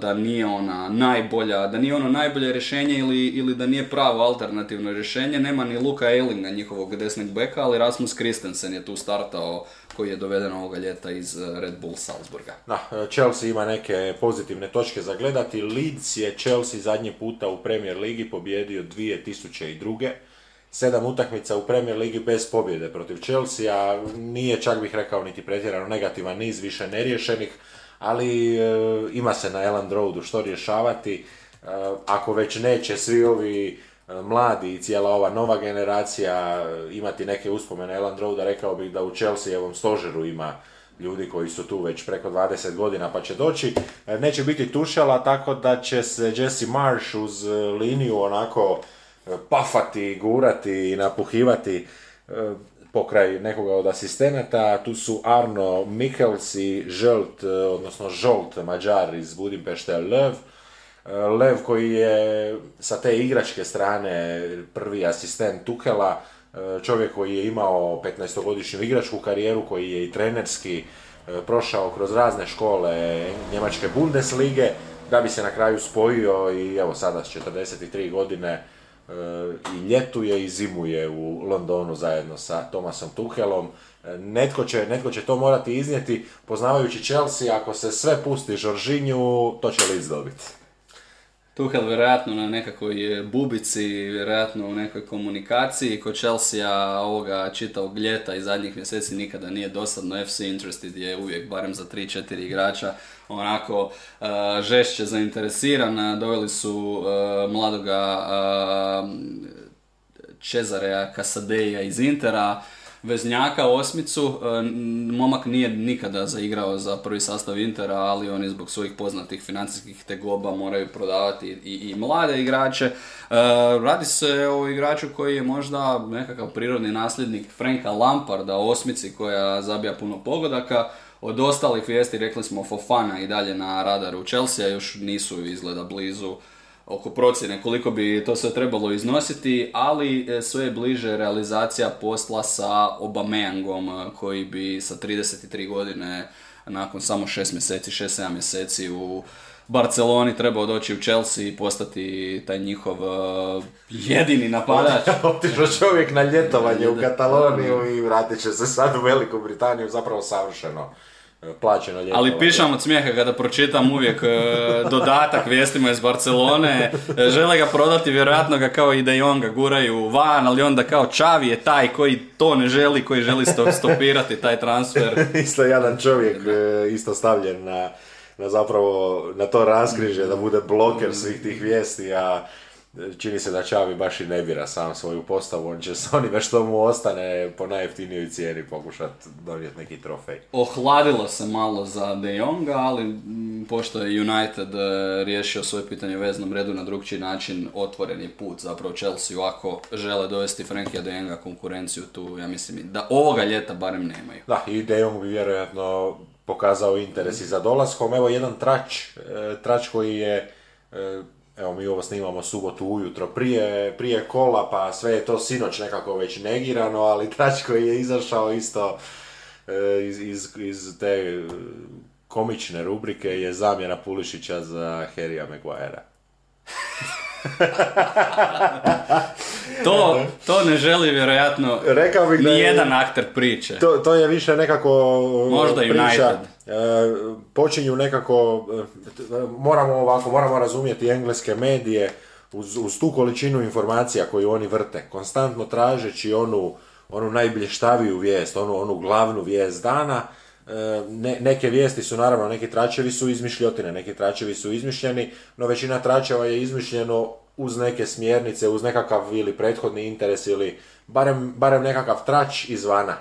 da nije ona najbolja, da nije ono najbolje rješenje ili, ili da nije pravo alternativno rješenje. Nema ni Luka Eilinga, njihovog desnog beka, ali Rasmus Christensen je tu startao koji je doveden ovoga ljeta iz e, Red Bull Salzburga. Da, Chelsea ima neke pozitivne točke za gledati. Leeds je Chelsea zadnji puta u Premier Ligi pobjedio 2002. sedam utakmica u Premier Ligi bez pobjede protiv Chelsea, nije čak bih rekao niti pretjerano negativan niz, više neriješenih, ali e, ima se na Elland Roadu što rješavati. Ako već neće svi ovi mladi i cijela ova nova generacija imati neke uspomene Elland Roada, rekao bih da u Chelsea ovom stožeru ima ljudi koji su tu već preko 20 godina pa će doći. Neće biti tušala tako da će se Jesse Marsh uz liniju onako pafati, gurati i napuhivati pokraj nekoga od asistenata. Tu su Arno Mikkels i Žolt, odnosno Žolt, Mađar iz Budimpešte Lev. Lev koji je sa te igračke strane prvi asistent Tukela, čovjek koji je imao 15-godišnju igračku karijeru, koji je i trenerski prošao kroz razne škole Njemačke Bundeslige, da bi se na kraju spojio i evo sada s 43 godine i ljetuje i zimuje u Londonu zajedno sa Tomasom Tuhelom. Netko će, netko će to morati iznijeti, poznavajući Chelsea, ako se sve pusti Žoržinju, to će Leeds dobiti. Tuhel vjerojatno na nekakvoj bubici, vjerojatno u nekoj komunikaciji. Kod Chelsea ovoga čitavog ljeta i zadnjih mjeseci nikada nije dosadno. FC Interested je uvijek barem za 3-4 igrača onako uh, žešće zainteresiran. Doveli su uh, mladoga uh, Cezarea Casadeja iz Intera veznjaka, osmicu. E, momak nije nikada zaigrao za prvi sastav Intera, ali oni zbog svojih poznatih financijskih tegoba moraju prodavati i, i mlade igrače. E, radi se o igraču koji je možda nekakav prirodni nasljednik Franka Lamparda, osmici koja zabija puno pogodaka. Od ostalih vijesti rekli smo Fofana i dalje na radaru Chelsea, još nisu izgleda blizu oko procjene koliko bi to sve trebalo iznositi, ali e, sve je bliže realizacija posla sa Obameyangom e, koji bi sa 33 godine nakon samo 6 mjeseci, 6-7 mjeseci u Barceloni trebao doći u Chelsea i postati taj njihov uh, jedini napadač. Otišao čovjek na ljetovanje u Kataloniju i vratit će se sad u Veliku Britaniju zapravo savršeno plaćeno ljeto. Ali pišam od smijeha kada pročitam uvijek e, dodatak vijestima iz Barcelone. E, žele ga prodati, vjerojatno ga kao i da i on ga guraju van, ali onda kao Čavi je taj koji to ne želi, koji želi stopirati taj transfer. isto jedan čovjek, e, isto stavljen na, na zapravo na to raskrižje da bude bloker svih tih vijesti, a čini se da Čavi baš i ne bira sam svoju postavu, on će s onime što mu ostane po najjeftinijoj cijeni pokušati donijeti neki trofej. Ohladilo se malo za De Jonga, ali pošto je United e, riješio svoje pitanje u veznom redu na drugčiji način, otvoreni put zapravo Chelsea ako žele dovesti Frankija De Jonga konkurenciju tu, ja mislim da ovoga ljeta barem nemaju. Da, i De Jong bi vjerojatno pokazao interes i za dolaskom. Evo jedan trač, e, trač koji je e, evo mi ovo snimamo subotu ujutro prije, prije kola, pa sve je to sinoć nekako već negirano, ali trač koji je izašao isto e, iz, iz, iz te komične rubrike je zamjena Pulišića za Harrya Maguirea. to, to ne želi vjerojatno Rekao bih nijedan akter priče. To, to je više nekako Možda priča. United. E, počinju nekako, e, moramo ovako, moramo razumjeti engleske medije uz, uz tu količinu informacija koju oni vrte, konstantno tražeći onu, onu najblještaviju vijest, onu, onu glavnu vijest dana, e, ne, neke vijesti su naravno, neki tračevi su izmišljotine, neki tračevi su izmišljeni, no većina tračeva je izmišljeno uz neke smjernice, uz nekakav ili prethodni interes ili barem, barem nekakav trač izvana.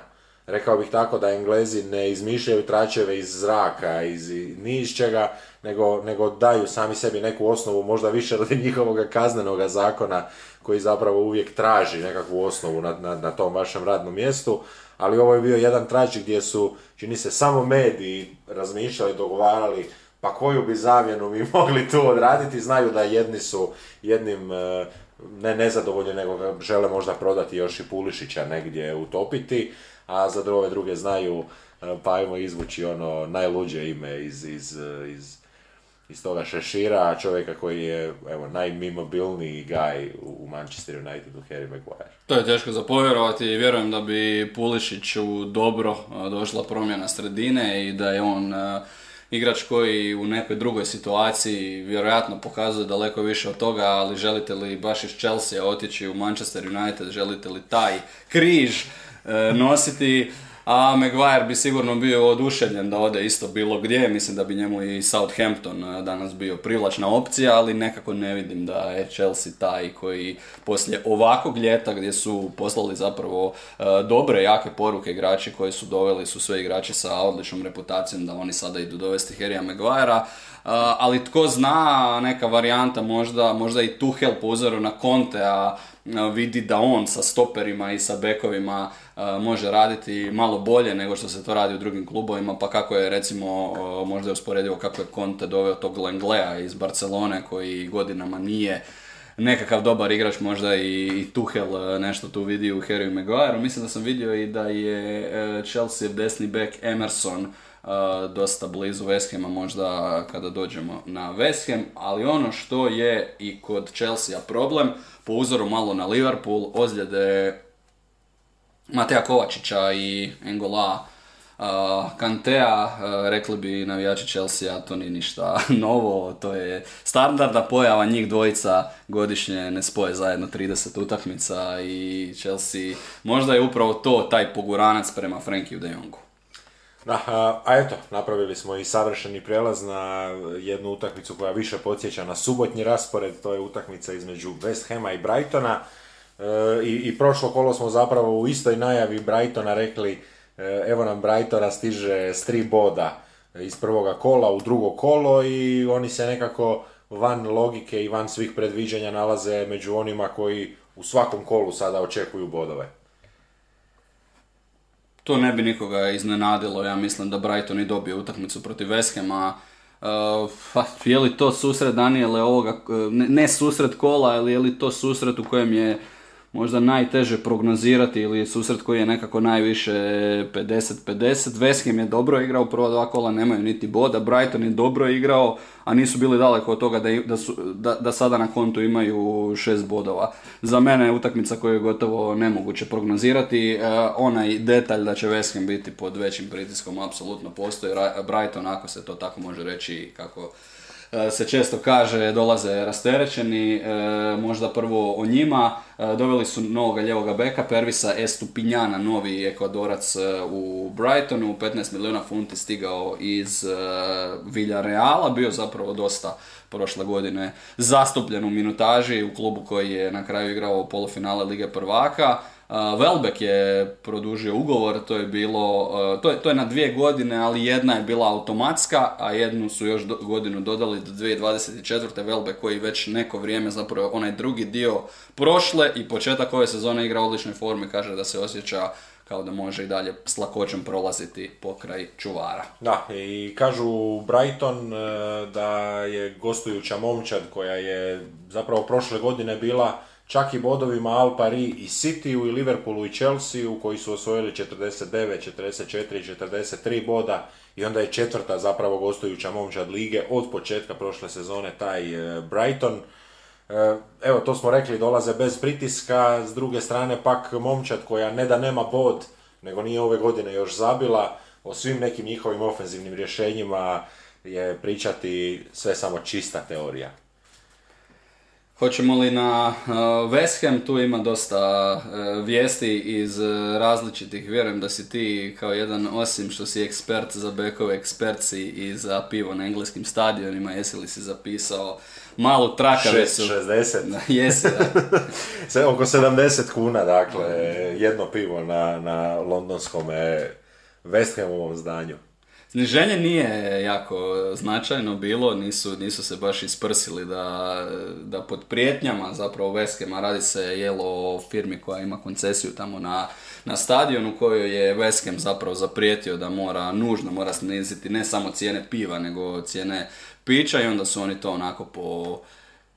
Rekao bih tako da Englezi ne izmišljaju tračeve iz zraka, iz ni iz čega, nego, nego daju sami sebi neku osnovu, možda više radi njihovog kaznenog zakona koji zapravo uvijek traži nekakvu osnovu na, na, na tom vašem radnom mjestu, ali ovo je bio jedan trač gdje su, čini se, samo mediji razmišljali, dogovarali pa koju bi zamjenu mi mogli tu odraditi, znaju da jedni su jednim e, ne nezadovoljni, nego žele možda prodati još i Pulišića negdje utopiti, a za druge druge znaju e, pa ajmo izvući ono najluđe ime iz, iz, iz, iz toga šešira, čovjeka koji je evo, najmimobilniji gaj u Manchester Unitedu, Harry Maguire. To je teško za povjerovati i vjerujem da bi Pulišiću dobro došla promjena sredine i da je on igrač koji u nekoj drugoj situaciji vjerojatno pokazuje daleko više od toga, ali želite li baš iz Chelsea otići u Manchester United, želite li taj križ e, nositi, a Maguire bi sigurno bio oduševljen da ode isto bilo gdje, mislim da bi njemu i Southampton danas bio privlačna opcija, ali nekako ne vidim da je Chelsea taj koji poslije ovakvog ljeta gdje su poslali zapravo e, dobre, jake poruke igrači koji su doveli su sve igrači sa odličnom reputacijom da oni sada idu dovesti Harrya Maguirea, ali tko zna neka varijanta možda, možda i Tuchel po uzoru na Conte, a vidi da on sa stoperima i sa bekovima može raditi malo bolje nego što se to radi u drugim klubovima, pa kako je recimo možda je usporedivo kako je Conte doveo tog Lenglea iz Barcelone koji godinama nije nekakav dobar igrač, možda i, Tuchel nešto tu vidi u Harry Maguire. Mislim da sam vidio i da je e, Chelsea desni back Emerson dosta blizu West možda kada dođemo na West ali ono što je i kod Chelsea problem, po uzoru malo na Liverpool, ozljede Mateja Kovačića i Engola Kantea, rekli bi navijači Chelsea, to nije ništa novo, to je standardna pojava, njih dvojica godišnje ne spoje zajedno 30 utakmica i Chelsea, možda je upravo to taj poguranac prema Frankiju de Jongu. Da, a eto, napravili smo i savršeni prelaz na jednu utakmicu koja više podsjeća na subotnji raspored, to je utakmica između West Hama i Brightona. E, i, I prošlo kolo smo zapravo u istoj najavi Brightona rekli e, evo nam Brightona stiže s tri boda iz prvoga kola u drugo kolo i oni se nekako van logike i van svih predviđanja nalaze među onima koji u svakom kolu sada očekuju bodove to ne bi nikoga iznenadilo, ja mislim da Brighton i dobio utakmicu protiv West Hama. Uh, je li to susret Daniele ovoga, ne, ne susret kola, ali je li to susret u kojem je možda najteže prognozirati ili susret koji je nekako najviše 50-50. West Ham je dobro igrao, prva dva kola nemaju niti boda, Brighton je dobro igrao, a nisu bili daleko od toga da, da, su, da, da sada na kontu imaju šest bodova. Za mene je utakmica koju je gotovo nemoguće prognozirati. E, onaj detalj da će West Ham biti pod većim pritiskom apsolutno postoji. Brighton, ako se to tako može reći, kako se često kaže dolaze rasterećeni, e, možda prvo o njima. E, doveli su novog ljevog beka, Pervisa Estupinjana, novi ekvadorac u Brightonu, 15 milijuna funti stigao iz Villareala, bio zapravo dosta prošle godine zastupljen u minutaži u klubu koji je na kraju igrao polufinale Lige prvaka. Velbek je produžio ugovor, to je bilo, to je, to je na dvije godine, ali jedna je bila automatska, a jednu su još godinu dodali do 2024. Velbek koji već neko vrijeme, zapravo onaj drugi dio prošle i početak ove sezone igra u odličnoj formi, kaže da se osjeća kao da može i dalje s lakoćem prolaziti pokraj čuvara. Da, i kažu Brighton e, da je gostujuća momčad koja je zapravo prošle godine bila čak i bodovima Al Pari i City i Liverpoolu i Chelsea koji su osvojili 49, 44 i 43 boda i onda je četvrta zapravo gostujuća momčad lige od početka prošle sezone taj e, Brighton. E, evo to smo rekli dolaze bez pritiska, s druge strane pak momčad koja ne da nema bod, nego nije ove godine još zabila, o svim nekim njihovim ofenzivnim rješenjima je pričati sve samo čista teorija. Hoćemo li na uh, West Ham, tu ima dosta uh, vijesti iz uh, različitih, vjerujem da si ti kao jedan, osim što si ekspert za bekove, ekspert si i za pivo na engleskim stadionima, jesi li si zapisao malu trakavicu? 60. jesi, da. Oko 70 kuna, dakle, jedno pivo na, na londonskom West Hamovom zdanju. Sniženje nije jako značajno bilo, nisu, nisu se baš isprsili da, da pod prijetnjama zapravo Veskema radi se jelo o firmi koja ima koncesiju tamo na, na stadionu kojoj je Veskem zapravo zaprijetio da mora, nužno mora sniziti ne samo cijene piva nego cijene pića i onda su oni to onako po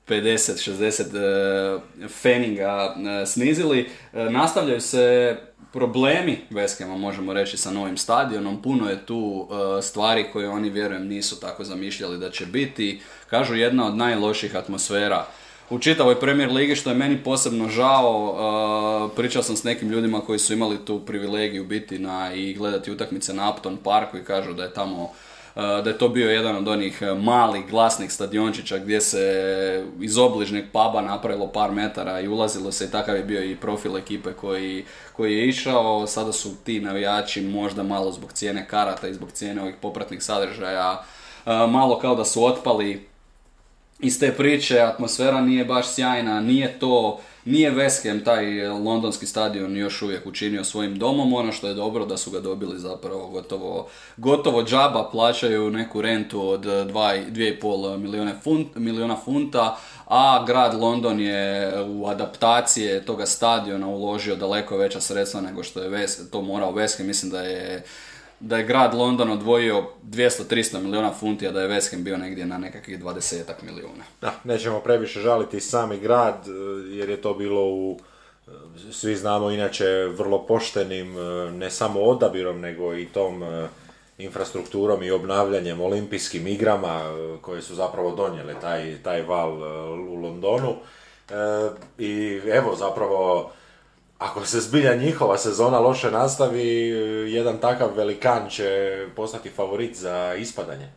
50-60 e, feninga e, snizili. E, nastavljaju se problemi Veskema, možemo reći, sa novim stadionom. Puno je tu stvari koje oni, vjerujem, nisu tako zamišljali da će biti. Kažu, jedna od najloših atmosfera u čitavoj Premier Ligi, što je meni posebno žao. pričao sam s nekim ljudima koji su imali tu privilegiju biti na i gledati utakmice na Upton Parku i kažu da je tamo da je to bio jedan od onih malih glasnih stadiončića gdje se iz obližnjeg puba napravilo par metara i ulazilo se i takav je bio i profil ekipe koji, koji je išao. Sada su ti navijači možda malo zbog cijene karata i zbog cijene ovih popratnih sadržaja malo kao da su otpali iz te priče, atmosfera nije baš sjajna, nije to, nije West Ham taj londonski stadion još uvijek učinio svojim domom, ono što je dobro da su ga dobili zapravo gotovo, gotovo džaba, plaćaju neku rentu od 2,5 milijuna, funt, milijuna funta, a grad London je u adaptacije toga stadiona uložio daleko veća sredstva nego što je to morao West Ham, mislim da je da je grad London odvojio 200-300 milijuna funti, a da je West Ham bio negdje na nekakvih 20 milijuna. Da, nećemo previše žaliti sami grad, e, jer je to bilo u, e, svi znamo inače, vrlo poštenim, e, ne samo odabirom, nego i tom infrastrukturom i obnavljanjem olimpijskim igrama koje su zapravo donijele taj, taj val u Londonu. I evo zapravo ako se zbilja njihova sezona loše nastavi, jedan takav velikan će postati favorit za ispadanje.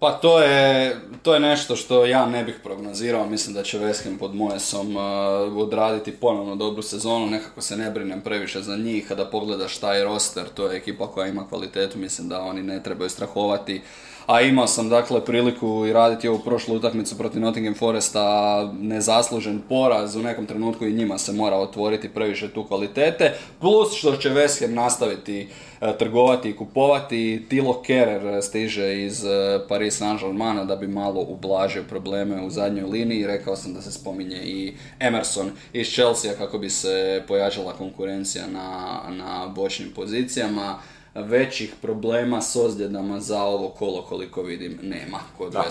Pa to je, to je nešto što ja ne bih prognozirao, mislim da će West pod Moesom uh, odraditi ponovno dobru sezonu, nekako se ne brinem previše za njih, kada pogledaš taj roster, to je ekipa koja ima kvalitetu, mislim da oni ne trebaju strahovati a imao sam dakle priliku i raditi ovu prošlu utakmicu protiv Nottingham Foresta nezaslužen poraz, u nekom trenutku i njima se mora otvoriti previše tu kvalitete, plus što će West nastaviti e, trgovati i kupovati, Tilo Kerer stiže iz e, Paris Saint-Germain da bi malo ublažio probleme u zadnjoj liniji, rekao sam da se spominje i Emerson iz Chelsea kako bi se pojačala konkurencija na, na bočnim pozicijama većih problema s ozljedama za ovo kolo koliko vidim nema kod da.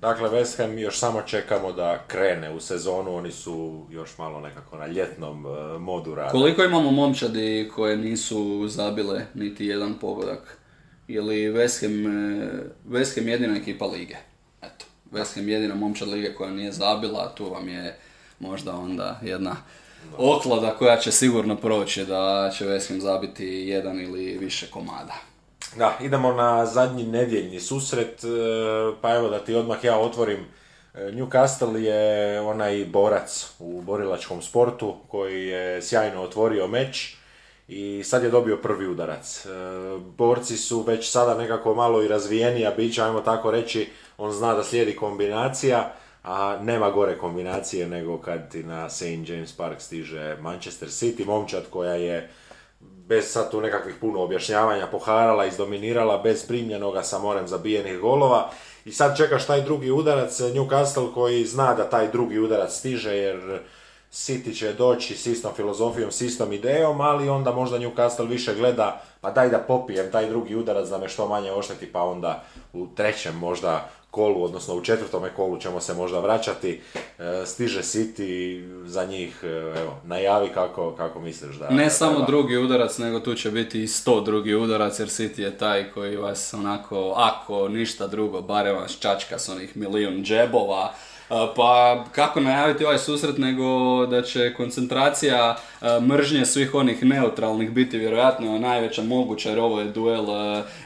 Dakle, West Ham još samo čekamo da krene u sezonu, oni su još malo nekako na ljetnom uh, modu rada. Koliko imamo momčadi koje nisu zabile niti jedan pogodak? Je li West Ham, e, West Ham jedina ekipa lige? Eto, West Ham jedina momčad lige koja nije zabila, tu vam je možda onda jedna oklada koja će sigurno proći da će West zabiti jedan ili više komada. Da, idemo na zadnji nedjeljni susret, e, pa evo da ti odmah ja otvorim. E, Newcastle je onaj borac u borilačkom sportu koji je sjajno otvorio meč i sad je dobio prvi udarac. E, borci su već sada nekako malo i razvijenija bića, ajmo tako reći, on zna da slijedi kombinacija a nema gore kombinacije nego kad ti na St. James Park stiže Manchester City, momčad koja je bez sad tu nekakvih puno objašnjavanja poharala, izdominirala, bez primljenoga sa morem zabijenih golova i sad čekaš taj drugi udarac, Newcastle koji zna da taj drugi udarac stiže jer City će doći s istom filozofijom, s istom idejom, ali onda možda Newcastle više gleda, pa daj da popijem taj drugi udarac da me što manje ošteti, pa onda u trećem možda kolu, odnosno u četvrtome kolu ćemo se možda vraćati, e, stiže City za njih, e, evo, najavi kako, kako misliš da... Ne samo drugi udarac, nego tu će biti i sto drugi udarac, jer City je taj koji vas onako, ako ništa drugo, barem vas čačka s onih milijun džebova, pa kako najaviti ovaj susret nego da će koncentracija mržnje svih onih neutralnih biti vjerojatno najveća moguća jer ovo je duel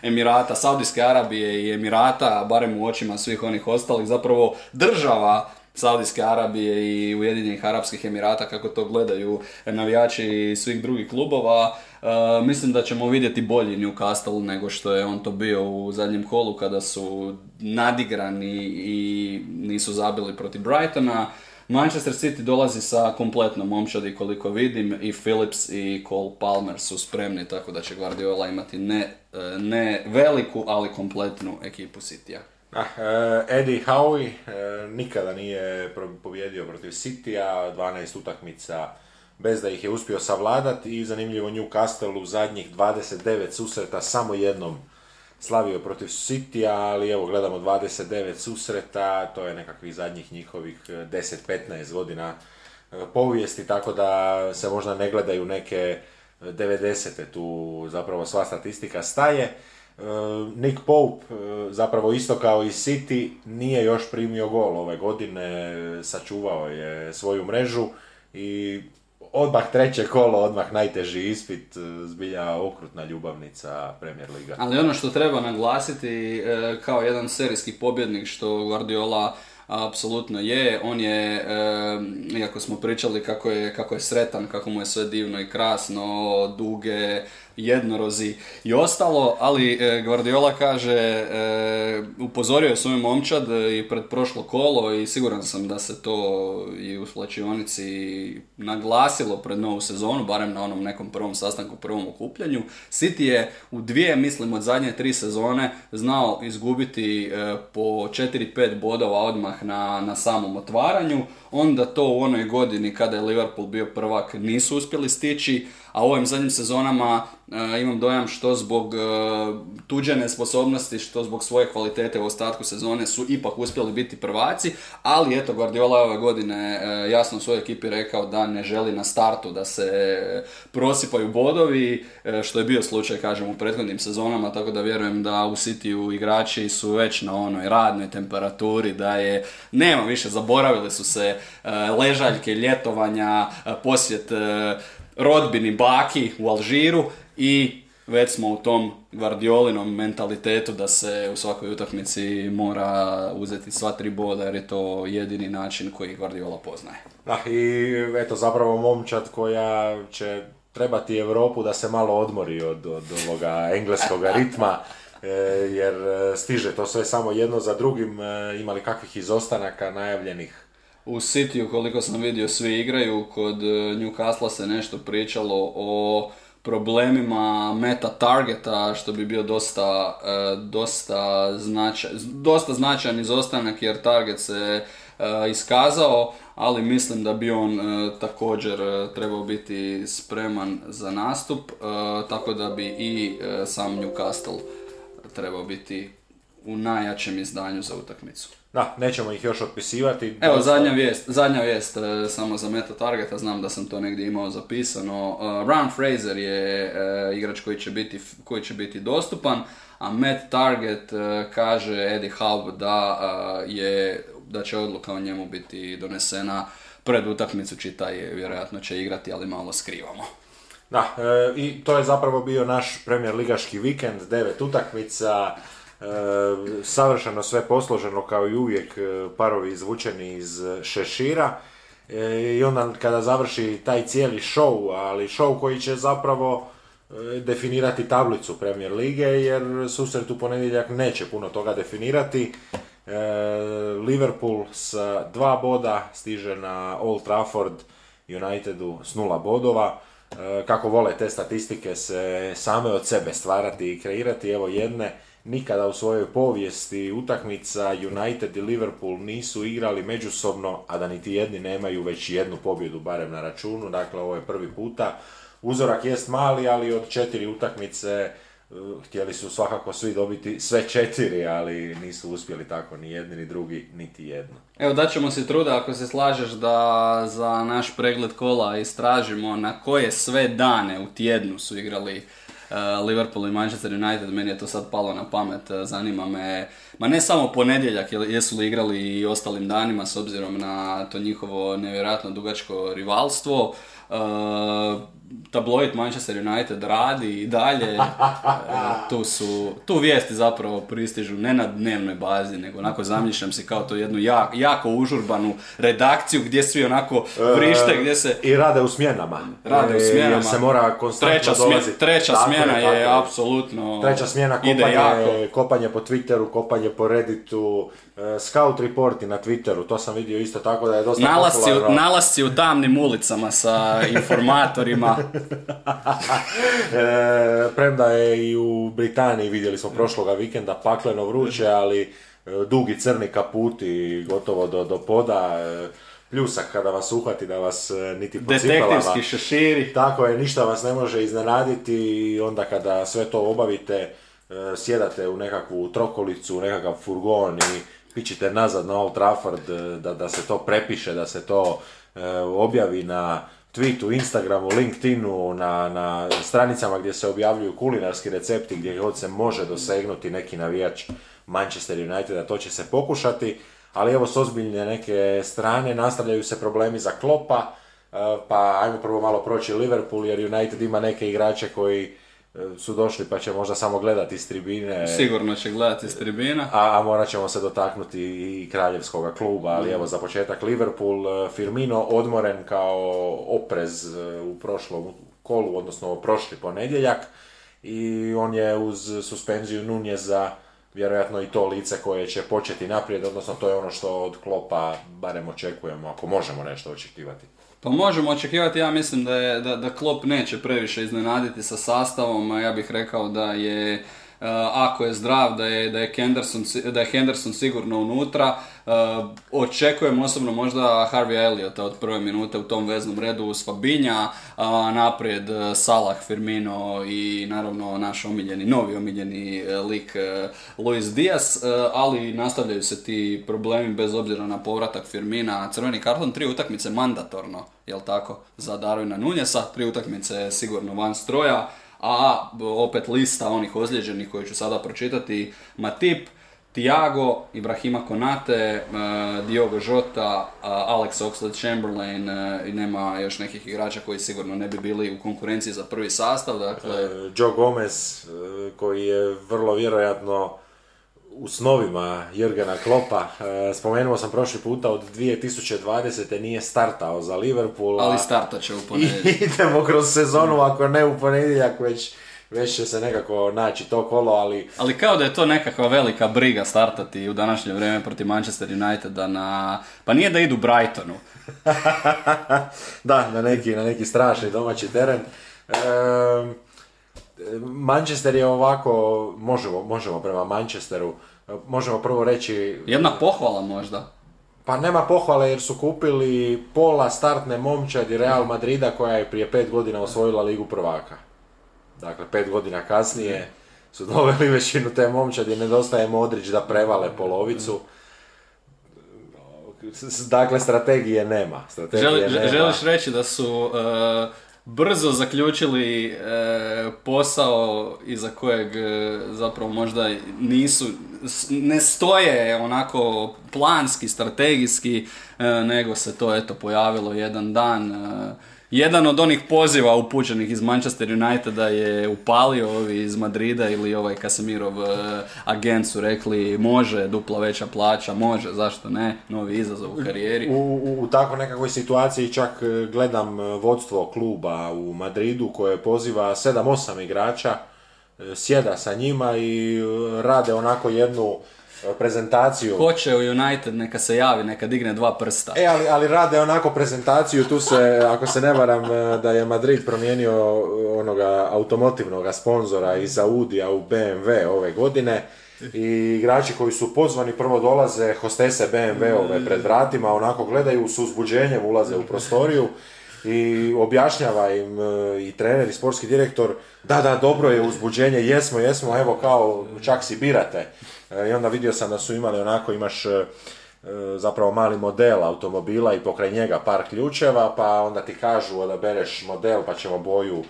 Emirata, Saudijske Arabije i Emirata, barem u očima svih onih ostalih, zapravo država Saudijske Arabije i Ujedinjenih Arapskih Emirata kako to gledaju navijači svih drugih klubova. Uh, mislim da ćemo vidjeti bolji Newcastle nego što je on to bio u zadnjem kolu kada su nadigrani i nisu zabili protiv Brightona. Manchester City dolazi sa kompletnom momčadi koliko vidim i Phillips i Cole Palmer su spremni tako da će Guardiola imati ne, uh, ne veliku ali kompletnu ekipu Citya. Ah, Eddie Howe uh, nikada nije pobjedio protiv Citya, 12 utakmica bez da ih je uspio savladati i zanimljivo Newcastle u zadnjih 29 susreta samo jednom slavio protiv City, ali evo gledamo 29 susreta, to je nekakvih zadnjih njihovih 10-15 godina povijesti, tako da se možda ne gledaju neke 90. tu zapravo sva statistika staje. Nick Pope, zapravo isto kao i City, nije još primio gol ove godine, sačuvao je svoju mrežu i odmah treće kolo, odmah najteži ispit, e, zbilja okrutna ljubavnica Premier Liga. Ali ono što treba naglasiti kao jedan serijski pobjednik što Guardiola apsolutno je, on je, iako smo pričali kako je, kako je sretan, kako mu je sve divno i krasno, duge, jednorozi i ostalo, ali e, Guardiola kaže, e, upozorio je svoj momčad i pred prošlo kolo i siguran sam da se to i u slačionici naglasilo pred novu sezonu, barem na onom nekom prvom sastanku, prvom okupljanju. City je u dvije, mislim, od zadnje tri sezone znao izgubiti e, po 4-5 bodova odmah na, na samom otvaranju, onda to u onoj godini kada je Liverpool bio prvak nisu uspjeli stići, a u ovim zadnjim sezonama e, imam dojam što zbog e, tuđe nesposobnosti, što zbog svoje kvalitete u ostatku sezone su ipak uspjeli biti prvaci, ali eto Guardiola ove godine e, jasno u svojoj ekipi rekao da ne želi na startu da se prosipaju bodovi, što je bio slučaj kažem u prethodnim sezonama, tako da vjerujem da u Cityu igrači su već na onoj radnoj temperaturi, da je nema više, zaboravili su se ležaljke, ljetovanja, posjet rodbini baki u Alžiru i već smo u tom Guardiolinom mentalitetu da se u svakoj utakmici mora uzeti sva tri boda jer je to jedini način koji Guardiola poznaje. Da, i eto zapravo momčad koja će trebati Europu da se malo odmori od, od ovoga engleskog ritma e, jer e, stiže to sve samo jedno za drugim, e, imali kakvih izostanaka najavljenih u City, koliko sam vidio, svi igraju. Kod e, Newcastle se nešto pričalo o problemima meta targeta, što bi bio dosta, e, dosta, značaj, dosta značajan izostanak jer target se e, iskazao, ali mislim da bi on također trebao biti spreman za nastup, tako da bi i sam Newcastle trebao biti u najjačem izdanju za utakmicu. Da, nećemo ih još otpisivati. Evo, zadnja vijest, zadnja vijest e, samo za meta targeta, znam da sam to negdje imao zapisano. Uh, Ron Fraser je e, igrač koji će, biti, koji će biti dostupan, a Matt Target kaže Eddie Howe da, je, da će odluka o njemu biti donesena pred utakmicu, čitaj, vjerojatno će igrati, ali malo skrivamo. Da, i to je zapravo bio naš premijer ligaški vikend, devet utakmica, E, savršeno sve posloženo kao i uvijek e, parovi izvučeni iz šešira e, i onda kada završi taj cijeli show, ali show koji će zapravo definirati tablicu Premier Lige jer susret u ponedjeljak neće puno toga definirati. Liverpool sa dva boda stiže na Old Trafford Unitedu s nula bodova. Kako vole te statistike se same od sebe stvarati i kreirati, evo jedne nikada u svojoj povijesti utakmica United i Liverpool nisu igrali međusobno, a da niti jedni nemaju već jednu pobjedu barem na računu, dakle ovo je prvi puta. Uzorak jest mali, ali od četiri utakmice e, htjeli su svakako svi dobiti sve četiri, ali nisu uspjeli tako ni jedni ni drugi, niti jedno. Evo daćemo se truda ako se slažeš da za naš pregled kola istražimo na koje sve dane u tjednu su igrali Liverpool i Manchester United, meni je to sad palo na pamet, eh, zanima me, ma ne samo ponedjeljak, jesu li igrali i ostalim danima s obzirom na to njihovo nevjerojatno dugačko rivalstvo, uh, tabloid Manchester United radi i dalje. E, tu su, tu vijesti zapravo pristižu ne na dnevnoj bazi, nego onako zamišljam si kao to jednu jako, jako užurbanu redakciju gdje svi onako vrište, gdje se... I rade u smjenama. Rade u smjenama. Jer se mora konstantno treća dolaziti. Treća smjena je, apsolutno Treća smjena kopanje, kopanje po Twitteru, kopanje po Redditu, E, scout reporti na Twitteru, to sam vidio isto tako da je dosta nalasci, popularno. Nalasci u tamnim ulicama sa informatorima. e, premda je i u Britaniji, vidjeli smo prošloga vikenda, pakleno vruće, ali e, dugi crni kaputi, gotovo do, do poda, e, pljusak kada vas uhvati da vas niti po Detektivski šeširi. Tako je, ništa vas ne može iznenaditi i onda kada sve to obavite, sjedate u nekakvu trokolicu, u nekakav furgon i pićite nazad na Old Trafford, e, da, da se to prepiše, da se to e, objavi na tweetu, Instagramu, LinkedInu, na, na stranicama gdje se objavljuju kulinarski recepti, gdje god se može dosegnuti neki navijač Manchester Uniteda, to će se pokušati, ali evo s ozbiljne neke strane nastavljaju se problemi za klopa, pa ajmo prvo malo proći Liverpool jer United ima neke igrače koji e, su došli pa će možda samo gledati iz tribine. Sigurno će gledati iz tribina. A, a morat ćemo se dotaknuti i kraljevskog kluba, ali evo za početak Liverpool, Firmino odmoren kao oprez u prošlom kolu, odnosno prošli ponedjeljak i on je uz suspenziju Nunjeza vjerojatno i to lice koje će početi naprijed, odnosno to je ono što od Klopa barem očekujemo, ako možemo nešto očekivati. Pa možemo očekivati, ja mislim da, je, da, da Klop neće previše iznenaditi sa sastavom, a ja bih rekao da je ako je zdrav, da je, da je, Henderson, da je Henderson sigurno unutra. Eh, očekujem osobno možda Harvey Elliota od prve minute u tom veznom redu uz Fabinja, a naprijed eh, Salah, Firmino i naravno naš omiljeni, novi omiljeni lik Luis Diaz, ali nastavljaju se ti problemi bez obzira na povratak Firmina. Crveni karton, tri utakmice mandatorno, jel tako, za Darwina Nunjesa, tri utakmice sigurno van stroja a opet lista onih ozlijeđenih koje ću sada pročitati, Matip, Tiago, Ibrahima Konate, uh, Diogo Jota, uh, Alex Oxlade-Chamberlain uh, i nema još nekih igrača koji sigurno ne bi bili u konkurenciji za prvi sastav. Dakle... Joe Gomez koji je vrlo vjerojatno u snovima Jurgena Klopa. E, spomenuo sam prošli puta od 2020. nije startao za Liverpool. Ali startat će u ponedjeljak. Idemo kroz sezonu, ako ne u ponedjeljak, već, već će se nekako naći to kolo, ali... Ali kao da je to nekakva velika briga startati u današnje vrijeme protiv Manchester Uniteda na... Pa nije da idu Brightonu. da, na neki, na neki strašni domaći teren. Manchester je ovako, možemo, možemo prema Manchesteru, možemo prvo reći... Jedna pohvala možda. Pa nema pohvale jer su kupili pola startne momčadi Real Madrida koja je prije pet godina osvojila ligu prvaka. Dakle, pet godina kasnije su doveli većinu te momčadi, nedostaje Modrić da prevale polovicu. Dakle, strategije nema. Strategije nema. Želiš reći da su... Uh brzo zaključili e, posao iza kojeg e, zapravo možda nisu, ne stoje onako planski, strategijski, e, nego se to eto pojavilo jedan dan jedan od onih poziva upućenih iz Manchester Uniteda je upalio ovi iz Madrida ili ovaj Kasemirov uh, agent su rekli može dupla veća plaća, može, zašto ne, novi izazov u karijeri. U, u, u tako nekakvoj situaciji čak e, gledam e, vodstvo kluba u Madridu koje poziva 7-8 igrača, sjeda sa njima i rade onako jednu prezentaciju. Hoće u United, neka se javi, neka digne dva prsta. E, ali, ali rade onako prezentaciju, tu se, ako se ne varam, e, da je Madrid promijenio onoga automotivnog sponzora iz Audija u BMW ove godine. I igrači koji su pozvani prvo dolaze, hostese BMW-ove pred vratima, onako gledaju s uzbuđenjem, ulaze u prostoriju i objašnjava im e, i trener i sportski direktor da, da, dobro je uzbuđenje, jesmo, jesmo, evo kao čak si birate. E, I onda vidio sam da su imali onako, imaš e, zapravo mali model automobila i pokraj njega par ključeva, pa onda ti kažu odabereš model pa ćemo boju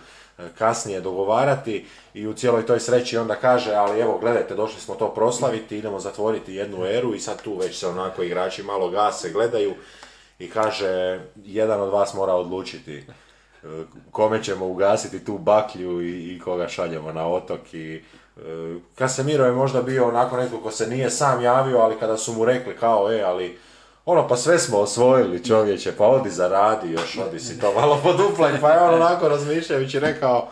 kasnije dogovarati. I u cijeloj toj sreći onda kaže, ali evo gledajte, došli smo to proslaviti, idemo zatvoriti jednu eru i sad tu već se onako igrači malo gase, gledaju. I kaže jedan od vas mora odlučiti e, kome ćemo ugasiti tu baklju i koga šaljemo na otok i Kasemiro je možda bio onako neko ko se nije sam javio, ali kada su mu rekli kao, e, ali ono, pa sve smo osvojili čovječe, pa odi zaradi još, odi si to malo poduplaj, pa je on onako razmišljajući rekao,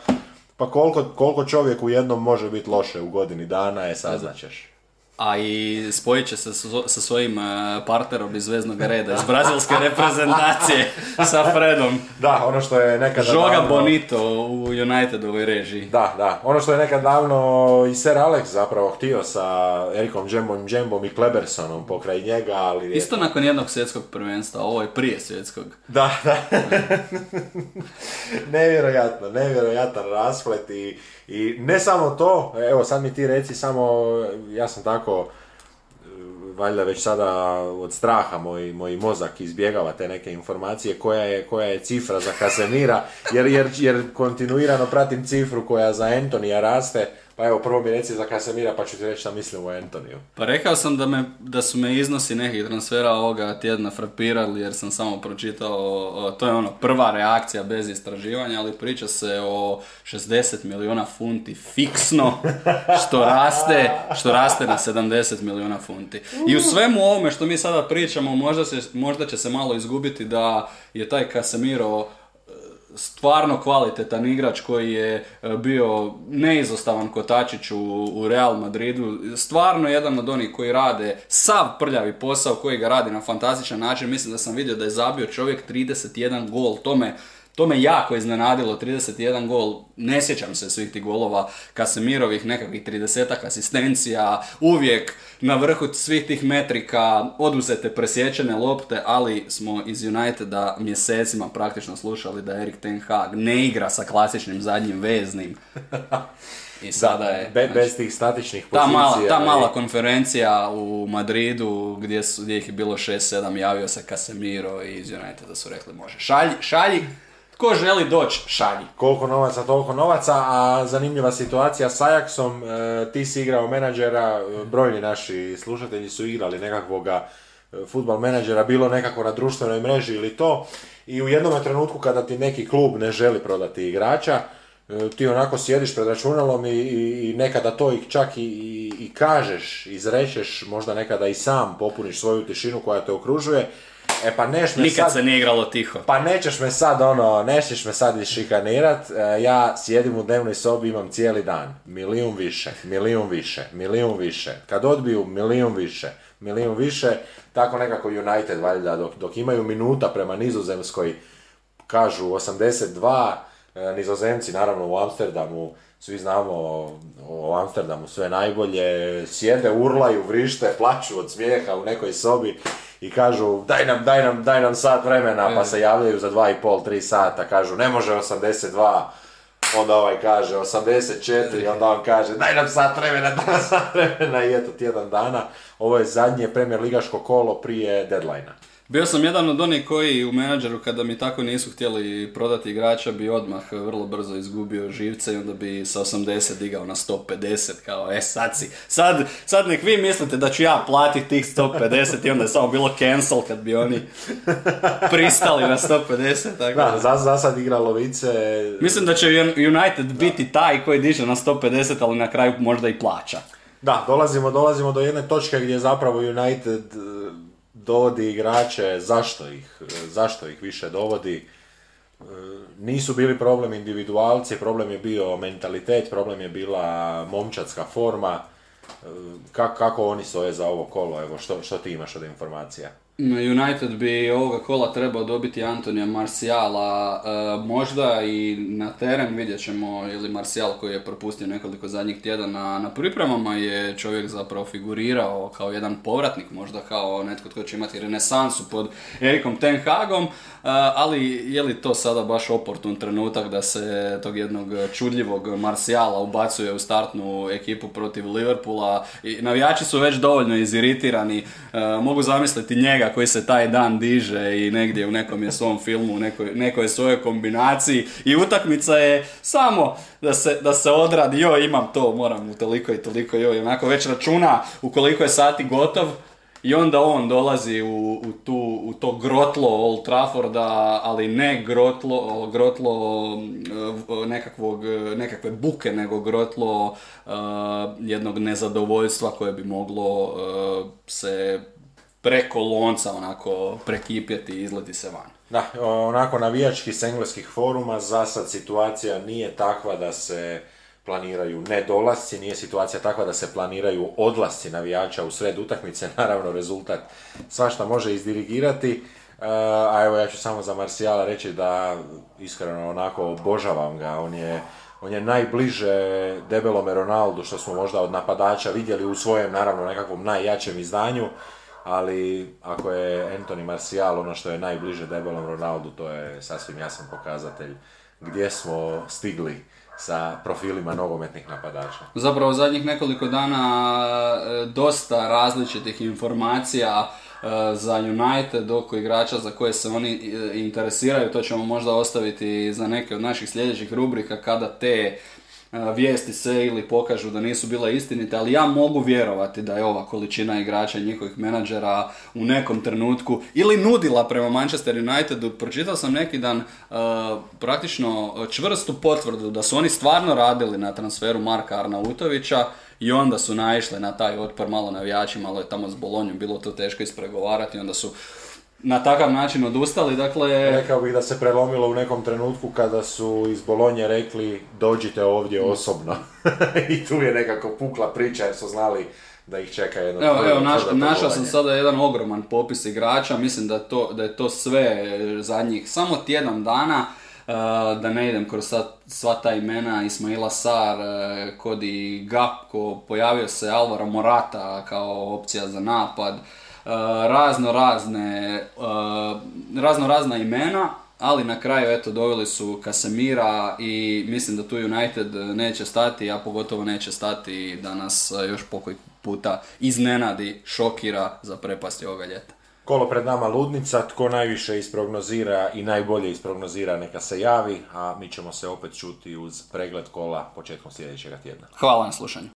pa koliko, koliko čovjek u jednom može biti loše u godini dana, je saznaćeš a i spojit će se sa svojim e, partnerom iz Veznog reda, iz brazilske reprezentacije, sa Fredom. Da, ono što je nekada Žoga davno... Bonito u Unitedovoj režiji. Da, da, ono što je nekad davno i Sir Alex zapravo htio sa Erikom Džembom, Džembom i Klebersonom pokraj njega, ali... Isto nakon jednog svjetskog prvenstva, ovo je prije svjetskog. Da, da. nevjerojatno, nevjerojatan rasplet i i ne samo to, evo sad mi ti reci samo, ja sam tako, valjda već sada od straha moj, moj mozak izbjegava te neke informacije koja je, koja je cifra za Kasemira, jer, jer, jer kontinuirano pratim cifru koja za Antonija raste, Pa evo, prvo mi reci za Casemira, pa ću ti reći šta mislim o Antoniju. Pa rekao sam da, me, da su me iznosi nekih transfera ovoga tjedna frapirali jer sam samo pročitao, to je ono prva reakcija bez istraživanja, ali priča se o 60 milijuna funti fiksno, što raste, što raste na 70 milijuna funti. I u svemu ovome što mi sada pričamo, možda, se, možda će se malo izgubiti da je taj Casemiro stvarno kvalitetan igrač koji je e, bio neizostavan kotačić u, u Real Madridu. Stvarno jedan od onih koji rade sav prljavi posao koji ga radi na fantastičan način. Mislim da sam vidio da je zabio čovjek 31 gol. Tome to me jako iznenadilo, 31 gol, ne sjećam se svih tih golova, Kasemirovih nekakvih 30 asistencija, uvijek na vrhu svih tih metrika, oduzete presječene lopte, ali smo iz Uniteda mjesecima praktično slušali da Erik Ten Hag ne igra sa klasičnim zadnjim veznim. I sada je... Be, bez znači, tih statičnih pozicija. Ta mala, ta mala konferencija u Madridu gdje, su, gdje ih je bilo 6-7 javio se Casemiro i iz Uniteda su rekli može šalji, šalji Ko želi doći, šalji. Koliko novaca, toliko novaca, a zanimljiva situacija s Ajaxom, e, ti si igrao menadžera, brojni naši slušatelji su igrali nekakvoga e, futbal menadžera, bilo nekako na društvenoj mreži ili to, i u jednom trenutku kada ti neki klub ne želi prodati igrača, e, ti onako sjediš pred računalom i, i, nekada to i čak i, i, kažeš, izrečeš, možda nekada i sam popuniš svoju tišinu koja te okružuje, E pa neš me Nikad se nije igralo tiho. Pa nećeš me sad ono, nećeš me sad išikanirat, e, ja sjedim u dnevnoj sobi, imam cijeli dan, milijun više, milijun više, milijun više, kad odbiju milijun više, milijun više, tako nekako United valjda, dok, dok imaju minuta prema nizozemskoj, kažu 82, e, nizozemci naravno u Amsterdamu, svi znamo o Amsterdamu sve najbolje, sjede, urlaju, vrište, plaću od smijeha u nekoj sobi i kažu daj nam, daj nam, daj nam sat vremena, pa se javljaju za dva i pol, tri sata, kažu ne može 82, onda ovaj kaže 84, onda on kaže daj nam sat vremena, daj nam sat vremena. I eto tjedan dana. Ovo je zadnje premier ligaško kolo prije deadline bio sam jedan od onih koji u menadžeru kada mi tako nisu htjeli prodati igrača bi odmah vrlo brzo izgubio živce i onda bi sa 80 digao na 150 kao e sad si, sad, sad nek vi mislite da ću ja platiti tih 150 i onda je samo bilo cancel kad bi oni pristali na 150. Tako da, za, za sad igra lovice. Mislim da će United biti taj koji diže na 150 ali na kraju možda i plaća. Da, dolazimo, dolazimo do jedne točke gdje zapravo United dovodi igrače, zašto ih, zašto ih više dovodi. E, nisu bili problem individualci, problem je bio mentalitet, problem je bila momčadska forma. E, kako, kako oni stoje za ovo kolo? Evo, što, što ti imaš od informacija? United bi ovoga kola trebao dobiti Antonija Marciala, e, možda i na teren vidjet ćemo ili Marcial koji je propustio nekoliko zadnjih tjedana na pripremama je čovjek zapravo figurirao kao jedan povratnik, možda kao netko tko će imati renesansu pod Erikom Ten Hagom, ali je li to sada baš oportun trenutak da se tog jednog čudljivog Marciala ubacuje u startnu ekipu protiv Liverpoola? I navijači su već dovoljno iziritirani, e, mogu zamisliti njega koji se taj dan diže i negdje u nekom je svom filmu, u nekoj, nekoj svojoj kombinaciji. I utakmica je samo da se, da se odradi, joj imam to, moram u toliko i toliko, joj, onako već računa u koliko je sati gotov, i onda on dolazi u, u, tu, u to grotlo Old Trafforda, ali ne grotlo, grotlo eh, nekakvog, nekakve buke, nego grotlo uh, jednog nezadovoljstva koje bi moglo uh, se preko lonca onako prekipjeti i izleti se van. Da, onako navijački s engleskih foruma za sad situacija nije takva da se planiraju nedolasci, nije situacija takva da se planiraju odlasci navijača u sred utakmice, naravno rezultat svašta može izdirigirati, e, a evo ja ću samo za Marsijala reći da iskreno onako obožavam ga, on je, on je najbliže debelome Ronaldu što smo možda od napadača vidjeli u svojem naravno nekakvom najjačem izdanju, ali ako je Anthony Martial ono što je najbliže debelom Ronaldu, to je sasvim jasan pokazatelj gdje smo stigli sa profilima nogometnih napadača. Zapravo zadnjih nekoliko dana e, dosta različitih informacija e, za United oko igrača za koje se oni e, interesiraju, to ćemo možda ostaviti za neke od naših sljedećih rubrika kada te vijesti se ili pokažu da nisu bile istinite, ali ja mogu vjerovati da je ova količina igrača njihovih menadžera u nekom trenutku ili nudila prema Manchester Unitedu. Pročitao sam neki dan praktično čvrstu potvrdu da su oni stvarno radili na transferu Marka Arnautovića i onda su naišli na taj otpor malo navijači, malo je tamo s Bolonjom bilo to teško ispregovarati, onda su na takav način odustali, dakle... Rekao bih da se prelomilo u nekom trenutku kada su iz Bolonje rekli dođite ovdje osobno. I tu je nekako pukla priča jer su znali da ih čeka jedno... Evo, evo našao sam sada jedan ogroman popis igrača, mislim da, to, da je to sve zadnjih samo tjedan dana, uh, da ne idem kroz sva ta imena, Ismaila Sar, uh, Kodi Gapko, pojavio se Alvaro Morata kao opcija za napad, razno razne, uh, razno razna imena, ali na kraju eto doveli su Kasemira i mislim da tu United neće stati, a pogotovo neće stati da nas uh, još pokoj puta iznenadi, šokira za prepasti ovoga ljeta. Kolo pred nama ludnica, tko najviše isprognozira i najbolje isprognozira neka se javi, a mi ćemo se opet čuti uz pregled kola početkom sljedećeg tjedna. Hvala na slušanju.